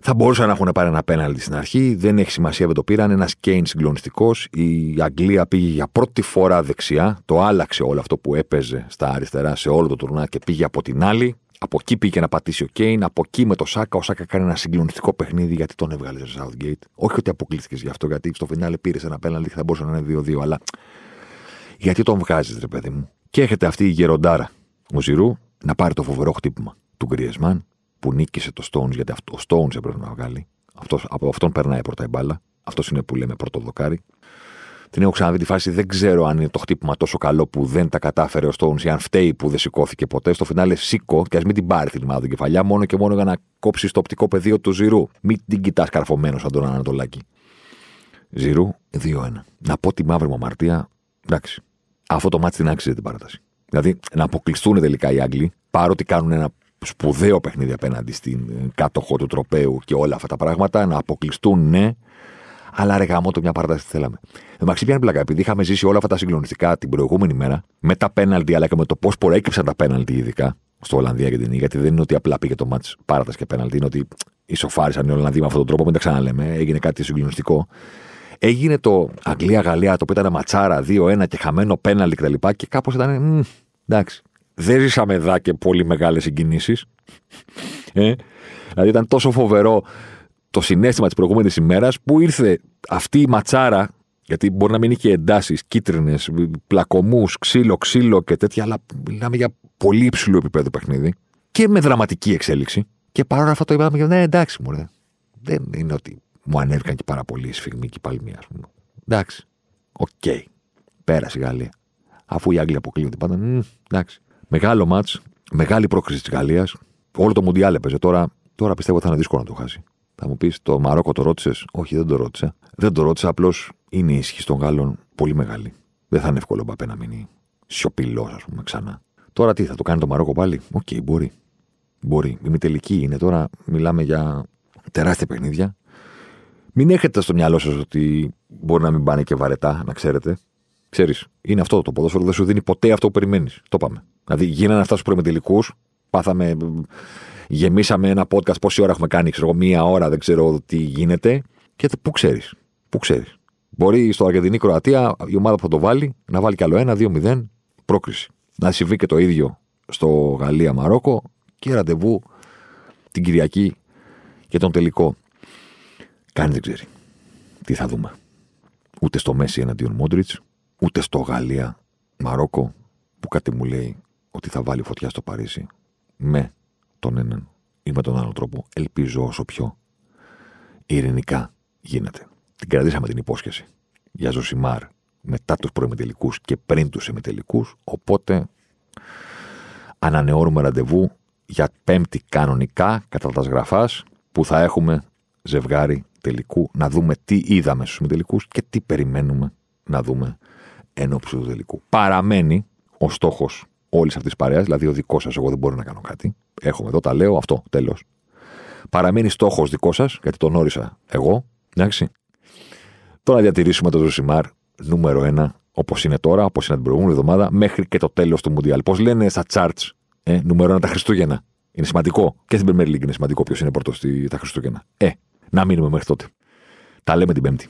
Θα μπορούσαν να έχουν πάρει ένα πέναλτι στην αρχή, δεν έχει σημασία, δεν το πήραν. Ένας Κέινς συγκλονιστικός. Η Αγγλία πήγε για πρώτη φορά δεξιά, το άλλαξε όλο αυτό που έπαιζε στα αριστερά σε όλο το τουρνά και πήγε από την άλλη. Από εκεί πήγε να πατήσει ο Κέιν, από εκεί με το Σάκα. Ο Σάκα κάνει ένα συγκλονιστικό παιχνίδι γιατί τον έβγαλε στο Southgate. Όχι ότι αποκλείστηκες γι' αυτό, γιατί στο φινάλε πήρες ένα πέναλτι και θα μπορούσε να είναι 2-2, αλλά γιατί τον βγάζεις, ρε παιδί μου. Και έχετε αυτή η γεροντάρα, ο Ζηρού, να πάρει το φοβερό χτύπημα του Γκριεσμάν που νίκησε το Stones, γιατί αυτό, ο Stones έπρεπε να βγάλει. Αυτός, από αυτόν περνάει πρώτα η μπάλα. Αυτός είναι που λέμε πρώτο δοκάρι. Την έχω ξαναδεί τη φάση. Δεν ξέρω αν είναι το χτύπημα τόσο καλό που δεν τα κατάφερε ο Stones ή αν φταίει που δεν σηκώθηκε ποτέ. Στο φινάλε σήκω και ας μην την πάρει την ομάδα κεφαλιά, μόνο και μόνο για να κόψει το οπτικό πεδίο του Ζηρού. Μην την κοιτάς καρφωμένος σαν τον Ανατολάκη. Ζηρού 2-1. Να πω τη μαύρη μου αμαρτία. Εντάξει. Αυτό το μάτι την άξιζε την παράταση. Δηλαδή να αποκλειστούν τελικά οι Άγγλοι, παρότι κάνουν ένα σπουδαίο παιχνίδι απέναντι στην κάτοχο του τροπέου και όλα αυτά τα πράγματα, να αποκλειστούν ναι, Αλλά ρε γάμο το μια παράταση θέλαμε. Εντάξει, πιάνει πλάκα. Επειδή είχαμε ζήσει όλα αυτά τα συγκλονιστικά την προηγούμενη μέρα, με τα πέναλτι, αλλά και με το πώς προέκυψαν τα πέναλτι, ειδικά στο Ολλανδία και την Γιατί δεν είναι ότι απλά πήγε το μάτς παράταση και πέναλτι, είναι ότι ισοφάρισαν οι Ολλανδοί με αυτόν τον τρόπο, μην τα ξαναλέμε. Έγινε κάτι συγκλονιστικό. Έγινε το Αγγλία-Γαλλία, το οποίο ήταν ματσάρα 2-1 και χαμένο πέναλτι κτλ. Και, και κάπως ήταν. εντάξει. Δεν ζήσαμε εδώ και πολύ μεγάλες συγκινήσεις. Ε; Δηλαδή ήταν τόσο φοβερό το συνέστημα της προηγούμενης ημέρας που ήρθε αυτή η ματσάρα. Γιατί μπορεί να μην είχε εντάσεις, κίτρινες, πλακομού, ξύλο, ξύλο και τέτοια, αλλά μιλάμε για πολύ υψηλό επίπεδο παιχνίδι και με δραματική εξέλιξη. Και παρόλα αυτά το είπαμε, ναι, εντάξει, μου Δεν είναι ότι μου ανέβηκαν και πάρα πολύ οι σφυγμοί και οι παλμοί, ας πούμε. Εντάξει. OK. Okay. Πέρασε η Γαλλία. Αφού οι Άγγλοι αποκλείονται πάντα. εντάξει. Μεγάλο ματς, μεγάλη πρόκριση της Γαλλίας. Όλο το Μουντιάλ έπαιζε. Τώρα, τώρα πιστεύω θα είναι δύσκολο να το χάσει. Θα μου πεις, το Μαρόκο το ρώτησες; Όχι, δεν το ρώτησα. Δεν το ρώτησα, απλώς είναι η ισχύ των Γάλλων πολύ μεγάλη. Δεν θα είναι εύκολο Εμπαπέ να μείνει σιωπηλός, ας πούμε, ξανά. Τώρα τι, θα το κάνει το Μαρόκο πάλι; OK, okay, μπορεί. Μπορεί. Η μη τελική είναι τώρα, μιλάμε για τεράστια παιχνίδια. Μην έχετε στο μυαλό σας ότι μπορεί να μην πάνε και βαρετά, να ξέρετε. Ξέρεις, είναι αυτό το ποδόσφαιρο, δεν σου δίνει ποτέ αυτό που περιμένεις. Το πάμε. Δηλαδή, γίνανε αυτά στους προημετελικούς, πάθαμε, γεμίσαμε ένα podcast πόση ώρα έχουμε κάνει, ξέρω μία ώρα, δεν ξέρω τι γίνεται. Και πού ξέρεις, πού ξέρεις. Μπορεί στο Αργεντινή Κροατία η ομάδα που θα το βάλει να βάλει κι άλλο ένα, δύο-μηδέν, πρόκριση. Να συμβεί και το ίδιο στο Γαλλία-Μαρόκο και ραντεβού την Κυριακή για τον τελικό. Κανείς δεν ξέρει τι θα δούμε. Ούτε στο Μέση εναντίον Μόντριτς, ούτε στο Γαλλία, Μαρόκο, που κάτι μου λέει ότι θα βάλει φωτιά στο Παρίσι με τον έναν ή με τον άλλο τρόπο. Ελπίζω όσο πιο ειρηνικά γίνεται. Την κρατήσαμε την υπόσχεση για Ζωσιμάρ μετά τους προημιτελικούς και πριν τους ημιτελικούς, οπότε ανανεώνουμε ραντεβού για πέμπτη κανονικά κατά τα σγραφάς που θα έχουμε ζευγάρι τελικού, να δούμε τι είδαμε στους ημιτελικούς και τι περιμένουμε να δούμε ενώπιση του τελικού. Παραμένει ο στόχος όλης αυτής της παρέας, δηλαδή ο δικός σας, εγώ δεν μπορώ να κάνω κάτι. Έχουμε εδώ, τα λέω, αυτό, τέλος. Παραμένει στόχος δικός σας, γιατί τον όρισα εγώ, εντάξει. Το να διατηρήσουμε το Ζωσιμάρ νούμερο ένα, όπως είναι τώρα, όπως είναι την προηγούμενη εβδομάδα, μέχρι και το τέλος του Μουντιάλ. Πώς λένε στα charts, ε, νούμερο ένα τα Χριστούγεννα. Είναι σημαντικό. Και στην Premier League είναι σημαντικό ποιος είναι πρώτος τα Χριστούγεννα. Ε, να μείνουμε μέχρι τότε. Τα λέμε την Πέμπτη.